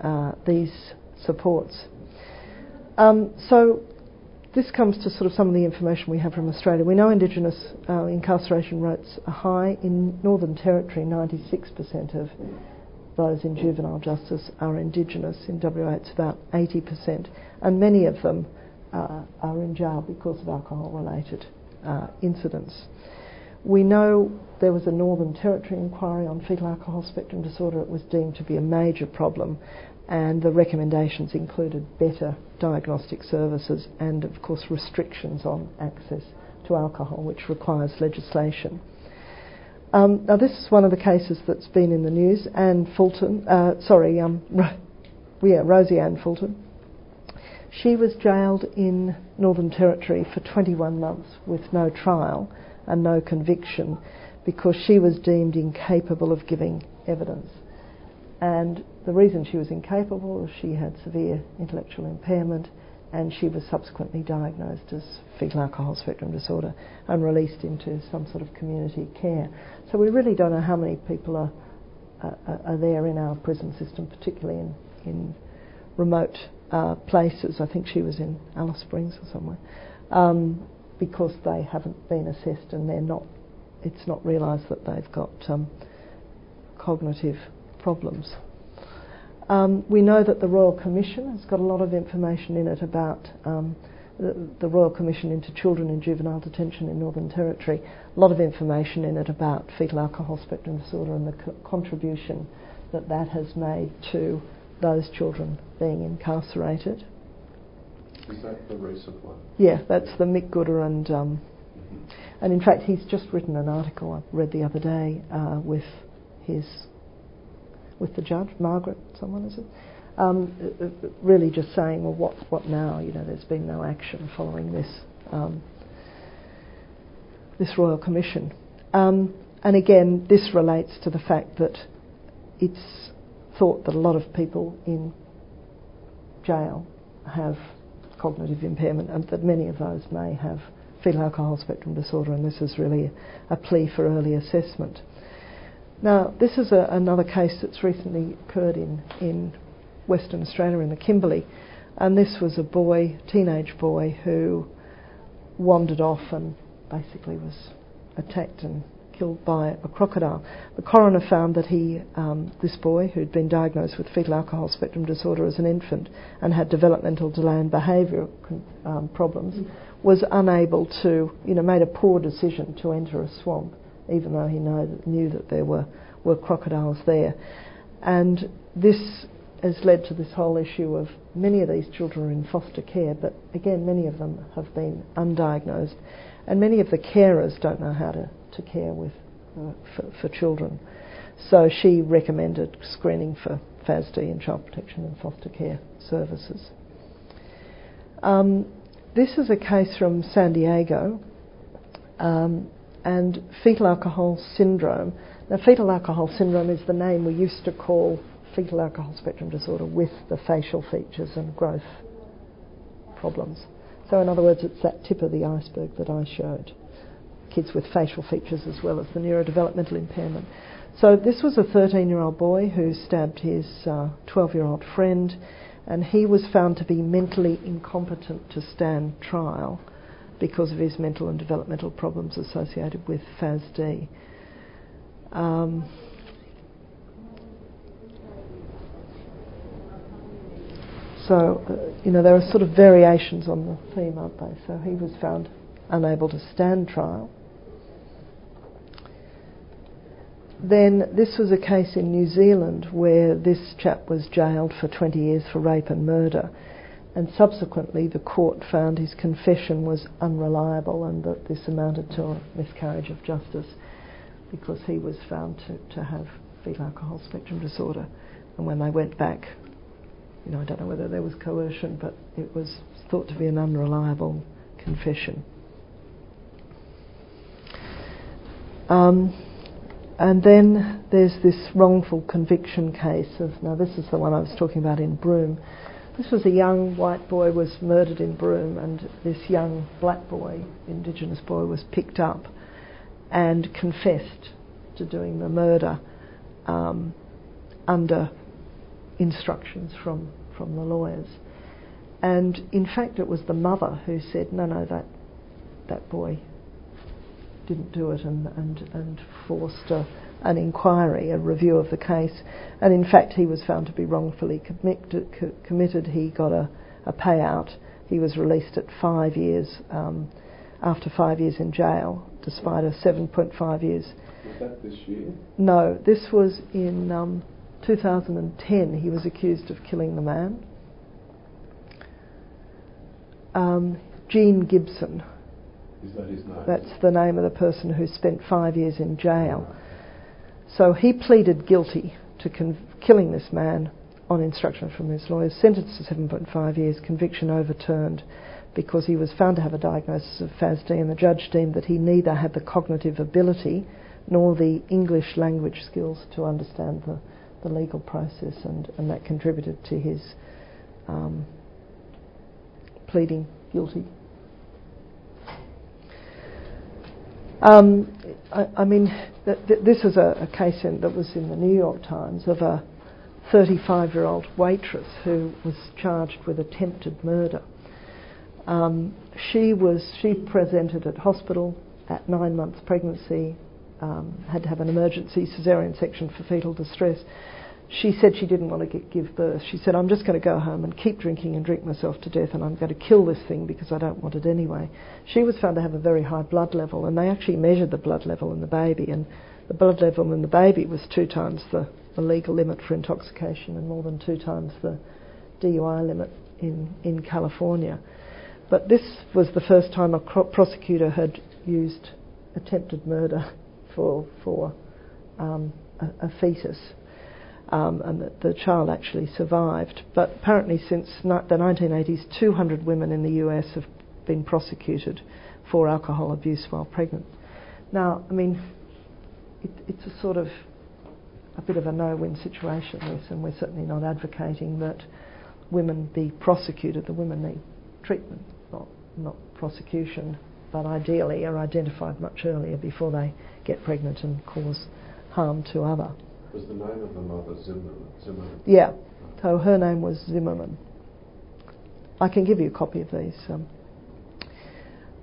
uh, these supports. Um, so this comes to sort of some of the information we have from Australia. We know Indigenous uh, incarceration rates are high. In Northern Territory, 96% of those in juvenile justice are Indigenous. In WA, it's about 80%. And many of them uh, are in jail because of alcohol related uh, incidents. We know there was a Northern Territory inquiry on fetal alcohol spectrum disorder. It was deemed to be a major problem, and the recommendations included better diagnostic services and, of course, restrictions on access to alcohol, which requires legislation. Um, now, this is one of the cases that's been in the news. Anne Fulton, uh, sorry, um, yeah, Rosie Anne Fulton. She was jailed in Northern Territory for 21 months with no trial and no conviction because she was deemed incapable of giving evidence. And the reason she was incapable was she had severe intellectual impairment and she was subsequently diagnosed as fetal alcohol spectrum disorder and released into some sort of community care. So we really don't know how many people are, uh, are there in our prison system, particularly in, in remote uh, places. I think she was in Alice Springs or somewhere, um, because they haven't been assessed and they're not. It's not realised that they've got um, cognitive problems. Um, we know that the Royal Commission has got a lot of information in it about um, the, the, Royal Commission into Children in Juvenile Detention in Northern Territory. A lot of information in it about fetal alcohol spectrum disorder and the co- contribution that that has made to those children being incarcerated. Is that the recent one? Yeah, that's the Mick Gooda and um, mm-hmm. and in fact he's just written an article I read the other day uh, with his with the judge, Margaret, someone is it? Um, really just saying, well, what, what now? You know, there's been no action following this um, this royal commission. Um, and again, this relates to the fact that it's thought that a lot of people in jail have cognitive impairment, and that many of those may have fetal alcohol spectrum disorder, and this is really a plea for early assessment. Now, this is a, another case that's recently occurred in, in Western Australia in the Kimberley, and this was a boy, teenage boy, who wandered off and basically was attacked and killed by a crocodile. The coroner found that he, um, this boy, who'd been diagnosed with fetal alcohol spectrum disorder as an infant and had developmental delay and behavioural um, problems, was unable to, you know, made a poor decision to enter a swamp even though he know, knew that there were, were crocodiles there. And this has led to this whole issue of many of these children are in foster care, but again, many of them have been undiagnosed, and many of the carers don't know how to, to care with uh, for, for children. So she recommended screening for FASD and child protection and foster care services. Um, this is a case from San Diego. Um, and fetal alcohol syndrome. Now, fetal alcohol syndrome is the name we used to call fetal alcohol spectrum disorder with the facial features and growth problems. So, in other words, it's that tip of the iceberg that I showed kids with facial features as well as the neurodevelopmental impairment. So this was a 13-year-old boy who stabbed his 12-year-old friend, and he was found to be mentally incompetent to stand trial because of his mental and developmental problems associated with FASD. Um, so, uh, you know, there are sort of variations on the theme, aren't they? So he was found unable to stand trial. Then this was a case in New Zealand where this chap was jailed for 20 years for rape and murder, and subsequently the court found his confession was unreliable and that this amounted to a miscarriage of justice because he was found to, to have fetal alcohol spectrum disorder. And when they went back, you know, I don't know whether there was coercion, but it was thought to be an unreliable confession. Um, and then there's this wrongful conviction case of now this is the one I was talking about in Broome. This was a young white boy was murdered in Broome, and this young black boy, Indigenous boy, was picked up and confessed to doing the murder um, under instructions from, from the lawyers. And in fact, it was the mother who said, "No, no, that that boy didn't do it," and and and forced a, an inquiry, a review of the case. And in fact, he was found to be wrongfully committed. committed. He got a, a payout. He was released at five years. Um, after five years in jail, despite a 7.5 years. Was that this year? No, this was in um, 2010. He was accused of killing the man. Um, Gene Gibson. Is that his name? That's the name of the person who spent five years in jail. So he pleaded guilty to con- killing this man on instruction from his lawyers, sentenced to 7.5 years, conviction overturned because he was found to have a diagnosis of FASD, and the judge deemed that he neither had the cognitive ability nor the English language skills to understand the, the legal process, and, and that contributed to his um, pleading guilty. Um, I, I, mean, th- th- this is a, a case in, that was in the New York Times of a 35 year old waitress who was charged with attempted murder. Um, she was she presented at hospital at nine months pregnancy, um, had to have an emergency caesarean section for fetal distress. She said she didn't want to give birth. She said, "I'm just going to go home and keep drinking and drink myself to death, and I'm going to kill this thing because I don't want it anyway." She was found to have a very high blood level, and they actually measured the blood level in the baby, and the blood level in the baby was two times the, the legal limit for intoxication and more than two times the DUI limit in in California. But this was the first time a prosecutor had used attempted murder for for um, a, a, fetus, um, and the, the, child actually survived. But apparently, since the 1980s, 200 women in the US have been prosecuted for alcohol abuse while pregnant. Now, I mean, it, it's a sort of a bit of a no-win situation, this, and we're certainly not advocating that women be prosecuted. The women need treatment not, not prosecution, but ideally are identified much earlier before they get pregnant and cause harm to other. Was the name of the mother Zimmerman? Zimmerman? Yeah, so her name was Zimmerman. I can give you a copy of these. Um,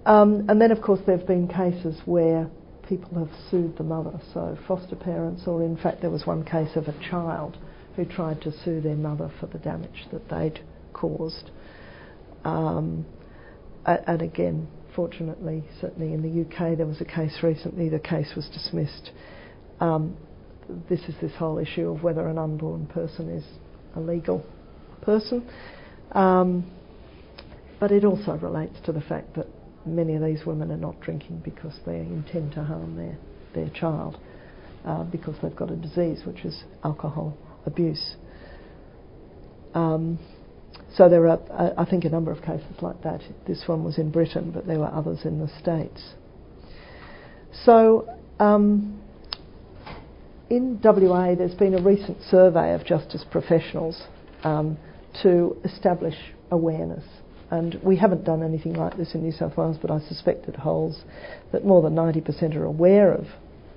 um, and then, of course, there have been cases where people have sued the mother, so foster parents, or in fact, there was one case of a child who tried to sue their mother for the damage that they'd caused. Um, and again, fortunately, certainly in the UK, there was a case recently, the case was dismissed. Um, this is this whole issue of whether an unborn person is a legal person. Um, but it also relates to the fact that many of these women are not drinking because they intend to harm their, their child uh, because they've got a disease which is alcohol abuse. Um, so there are, I think, a number of cases like that. This one was in Britain, but there were others in the States. So um, in WA, there's been a recent survey of justice professionals um, to establish awareness. And we haven't done anything like this in New South Wales, but I suspect it holds that more than 90% are aware of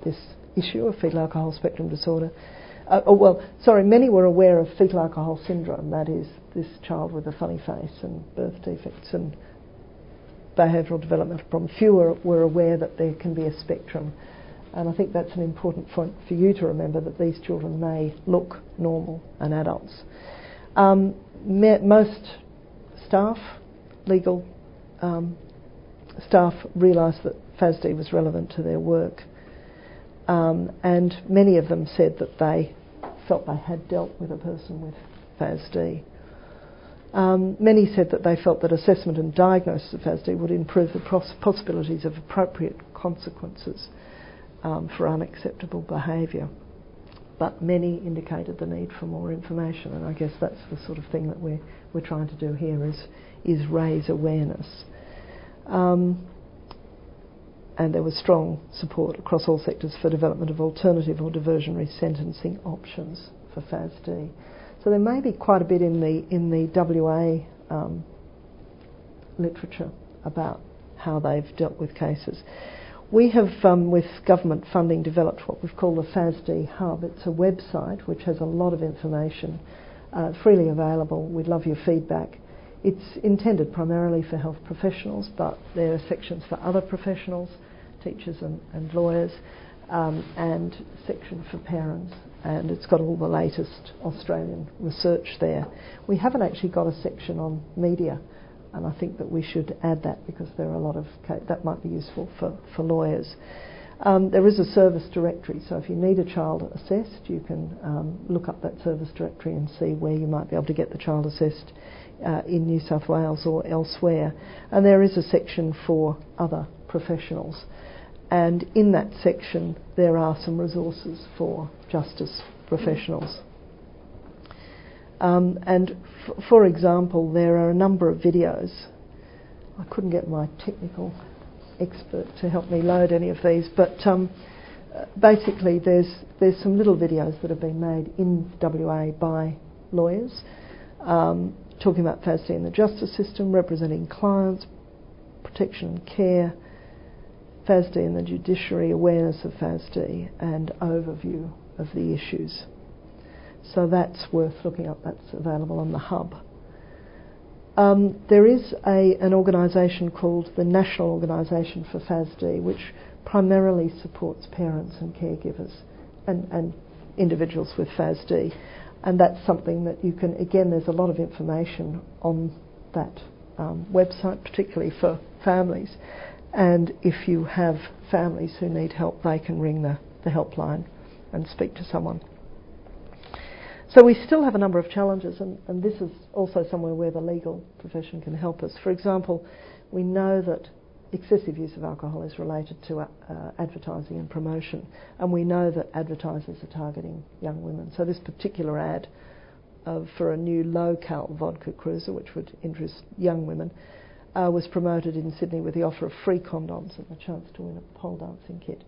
this issue of fetal alcohol spectrum disorder. Uh, oh, well, sorry, many were aware of fetal alcohol syndrome, that is, this child with a funny face and birth defects and behavioural developmental problems. Fewer were aware that there can be a spectrum. And I think that's an important point for you to remember that these children may look normal and adults. Um, me- most staff, legal um, staff, realised that FASD was relevant to their work. Um, and many of them said that they felt they had dealt with a person with FASD. Um, many said that they felt that assessment and diagnosis of FASD would improve the pros- possibilities of appropriate consequences um, for unacceptable behaviour. But many indicated the need for more information, and I guess that's the sort of thing that we're, we're trying to do here is, is raise awareness. Um, and there was strong support across all sectors for development of alternative or diversionary sentencing options for FASD. So there may be quite a bit in the in the WA um, literature about how they've dealt with cases. We have, um, with government funding, developed what we've called the FASD Hub. It's a website which has a lot of information uh, freely available. We'd love your feedback. It's intended primarily for health professionals, but there are sections for other professionals, teachers and, and lawyers, um, and section for parents. And it's got all the latest Australian research there. We haven't actually got a section on media and I think that we should add that because there are a lot of that might be useful for, for lawyers. Um, there is a service directory, so if you need a child assessed, you can um, look up that service directory and see where you might be able to get the child assessed uh, in New South Wales or elsewhere. And there is a section for other professionals. And in that section, there are some resources for justice professionals. Um, and f- for example, there are a number of videos. I couldn't get my technical expert to help me load any of these, but um, basically, there's there's some little videos that have been made in WA by lawyers um, talking about FASD in the justice system, representing clients, protection and care, FASD in the judiciary, awareness of FASD, and overview of the issues. So that's worth looking up. That's available on the hub. Um, there is a, an organisation called the National Organisation for FASD, which primarily supports parents and caregivers and, and individuals with FASD. And that's something that you can, again, there's a lot of information on that um, website, particularly for families. And if you have families who need help, they can ring the, the helpline and speak to someone. So we still have a number of challenges, and, and this is also somewhere where the legal profession can help us. For example, we know that excessive use of alcohol is related to uh, advertising and promotion, and we know that advertisers are targeting young women. So this particular ad uh, for a new low-cal vodka cruiser, which would interest young women, uh, was promoted in Sydney with the offer of free condoms and the chance to win a pole dancing kit.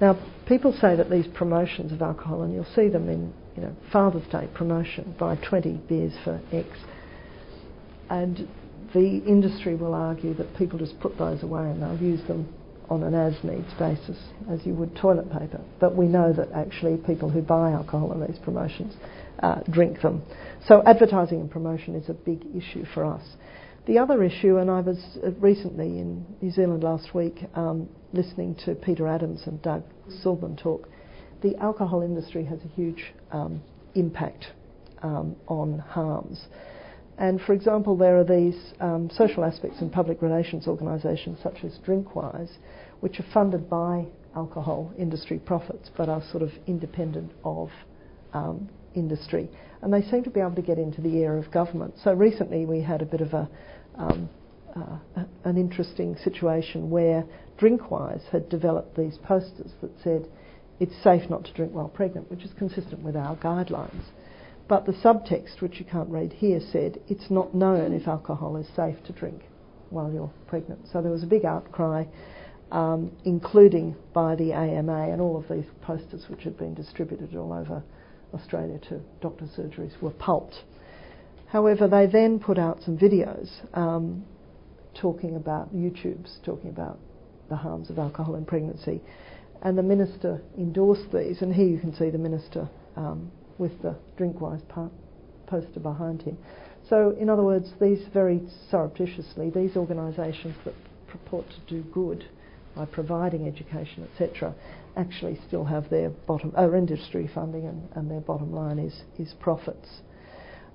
Now, people say that these promotions of alcohol, and you'll see them in, you know, Father's Day promotion, buy 20 beers for X, and the industry will argue that people just put those away and they'll use them on an as-needs basis, as you would toilet paper. But we know that actually people who buy alcohol in these promotions uh, drink them. So advertising and promotion is a big issue for us. The other issue, and I was uh, recently in New Zealand last week um, listening to Peter Adams and Doug Sellman talk, the alcohol industry has a huge um, impact um, on harms. And for example, there are these um, social aspects and public relations organisations such as Drinkwise, which are funded by alcohol industry profits but are sort of independent of um, industry. And they seem to be able to get into the ear of government. So recently we had a bit of a, um, uh, an interesting situation where Drinkwise had developed these posters that said, it's safe not to drink while pregnant, which is consistent with our guidelines. But the subtext, which you can't read here, said it's not known if alcohol is safe to drink while you're pregnant. So there was a big outcry, um, including by the AMA, and all of these posters, which had been distributed all over Australia to doctor surgeries, were pulped. However, they then put out some videos um, talking about YouTube's talking about the harms of alcohol in pregnancy. and the minister endorsed these. And here you can see the minister um, with the Drinkwise poster behind him. So, in other words, these very surreptitiously, these organisations that purport to do good by providing education, etc., actually still have their bottom, uh, industry funding, and, and, their bottom line is is profits.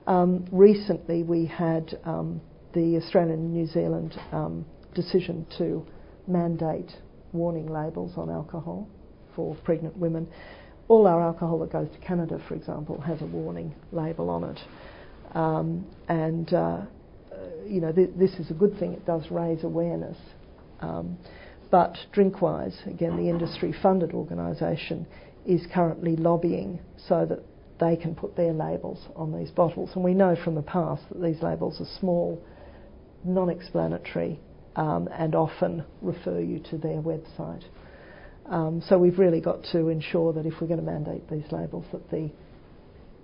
Um, recently, we had um, the Australian and New Zealand um, decision to mandate warning labels on alcohol for pregnant women. All our alcohol that goes to Canada, for example, has a warning label on it. Um, and, uh, uh, you know, th- this is a good thing. It does raise awareness. Um, but Drinkwise, again, the industry funded organisation, is currently lobbying so that they can put their labels on these bottles. And we know from the past that these labels are small, non explanatory, um, and often refer you to their website. Um, so we've really got to ensure that if we're going to mandate these labels, that the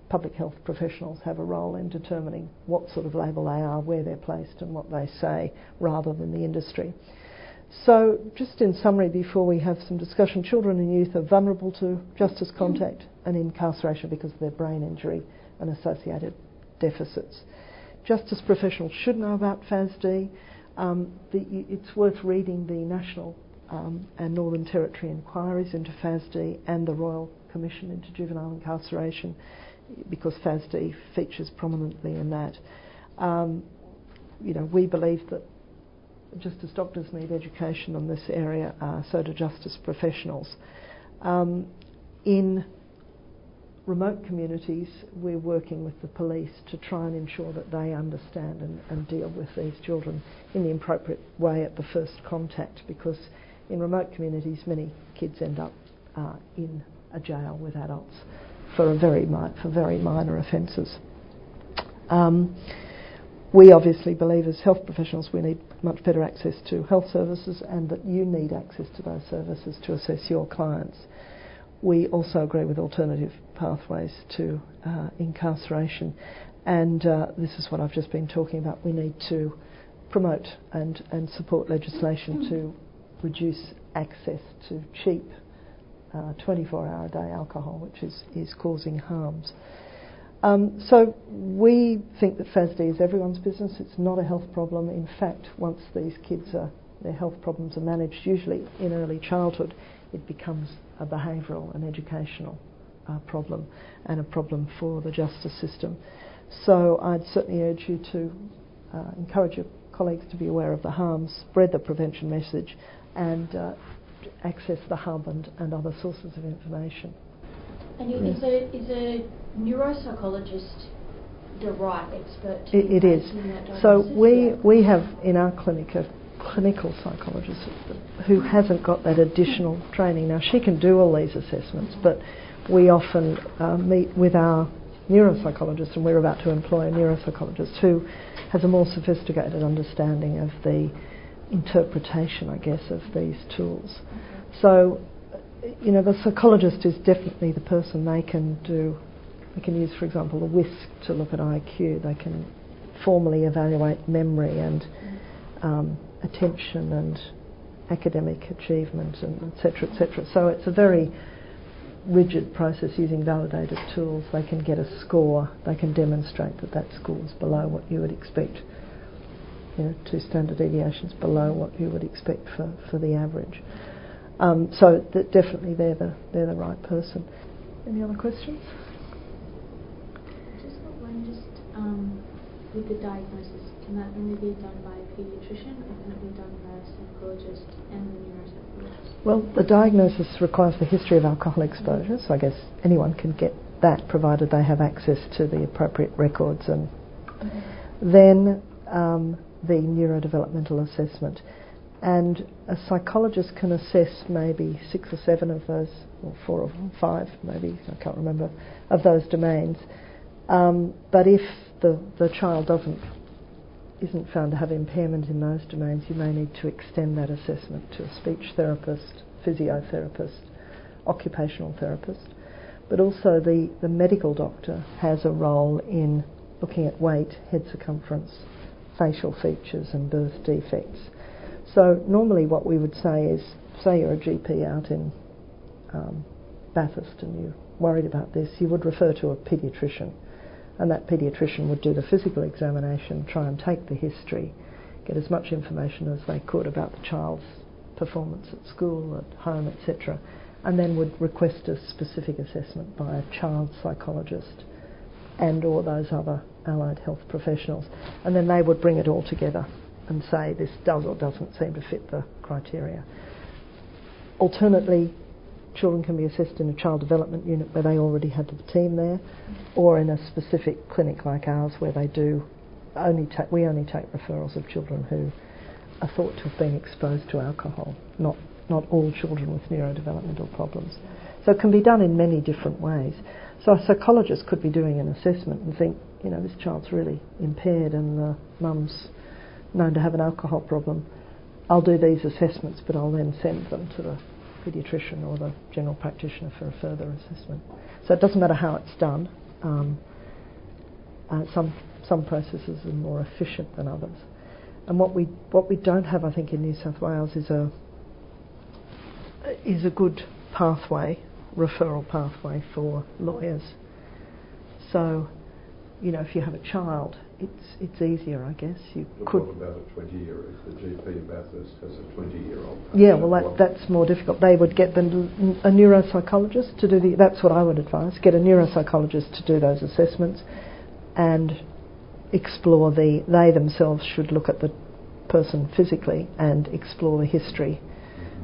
public health professionals have a role in determining what sort of label they are, where they're placed, and what they say, rather than the industry. So, just in summary, before we have some discussion, children and youth are vulnerable to justice contact and incarceration because of their brain injury and associated deficits. Justice professionals should know about FASD. Um, the, it's worth reading the national um, and Northern Territory inquiries into FASD and the Royal Commission into Juvenile Incarceration because FASD features prominently in that. Um, you know, we believe that just as doctors need education on this area, uh, so do justice professionals. Um, in remote communities, we're working with the police to try and ensure that they understand and, and, deal with these children in the appropriate way at the first contact because in remote communities, many kids end up uh, in a jail with adults for, a very mi- for very minor offences. Um, we obviously believe as health professionals we need much better access to health services and that you need access to those services to assess your clients. We also agree with alternative pathways to uh, incarceration, and uh, this is what I've just been talking about. We need to promote and, and support legislation to reduce access to cheap 24 uh, hour a day alcohol, which is, is causing harms. Um, so we think that FASD is everyone's business. It's not a health problem. In fact, once these kids are, their health problems are managed, usually in early childhood, it becomes a behavioural and educational uh, problem and a problem for the justice system. So I'd certainly urge you to uh, encourage your colleagues to be aware of the harms, spread the prevention message, and uh, access the hub and, and other sources of information. And you, is, a, is a neuropsychologist the right expert it, it is. So we, we have in our clinic a clinical psychologist who hasn't got that additional training. Now she can do all these assessments, but we often uh, meet with our neuropsychologist, and we're about to employ a neuropsychologist who has a more sophisticated understanding of the interpretation, I guess, of these tools. So you know, the psychologist is definitely the person they can do. They can use, for example, a WISC to look at IQ. They can formally evaluate memory and um, attention and academic achievement and etc. etc. So it's a very rigid process using validated tools. They can get a score. They can demonstrate that that score is below what you would expect. You know, two standard deviations below what you would expect for, for the average. Um, so th- definitely they're the, they're the right person. Any other questions? Just one, just um, with the diagnosis, can that only be done by a paediatrician or can it be done by a psychologist and a neuropsychologist? Well, the diagnosis requires the history of alcohol exposure, so I guess anyone can get that provided they have access to the appropriate records and then um, the neurodevelopmental assessment and a psychologist can assess maybe six or seven of those, or four or five, maybe I can't remember, of those domains. Um, but if the the child doesn't isn't found to have impairment in those domains, you may need to extend that assessment to a speech therapist, physiotherapist, occupational therapist. But also the, the medical doctor has a role in looking at weight, head circumference, facial features, and birth defects. So normally what we would say is, say you're a GP out in um, Bathurst and you're worried about this, you would refer to a paediatrician, and that paediatrician would do the physical examination, try and take the history, get as much information as they could about the child's performance at school, at home, etc., and then would request a specific assessment by a child psychologist and or those other allied health professionals. And then they would bring it all together and say this does or doesn't seem to fit the criteria. Alternately, children can be assessed in a child development unit where they already have the team there, or in a specific clinic like ours where they do only we only take referrals of children who are thought to have been exposed to alcohol, not not all children with neurodevelopmental problems. So it can be done in many different ways. So a psychologist could be doing an assessment and think, you know, this child's really impaired and the mum's known to have an alcohol problem. I'll do these assessments, but I'll then send them to the paediatrician or the general practitioner for a further assessment. So it doesn't matter how it's done. Um, uh, some some processes are more efficient than others. And what we what we don't have, I think, in New South Wales is a is a good pathway, referral pathway for lawyers. So, you know, if you have a child, it's it's easier, I guess. You You're could. talking about a 20 year The GP in Bathurst has a 20 year old. Yeah, well, that, that's more difficult. They would get the, a neuropsychologist to do the. That's what I would advise. Get a neuropsychologist to do those assessments, and explore the. They themselves should look at the person physically and explore the history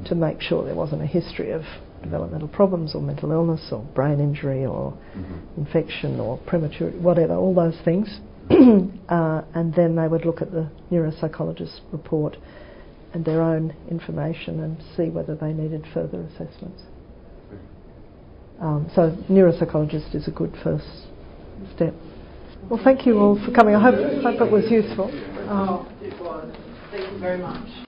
to make sure there wasn't a history of developmental problems or mental illness or brain injury or Mm-hmm. infection or premature, whatever, all those things. uh, and then they would look at the neuropsychologist's report and their own information and see whether they needed further assessments. Um, so, neuropsychologist is a good first step. Well, thank you all for coming. I hope, hope it was useful. Um, It was. Thank you very much.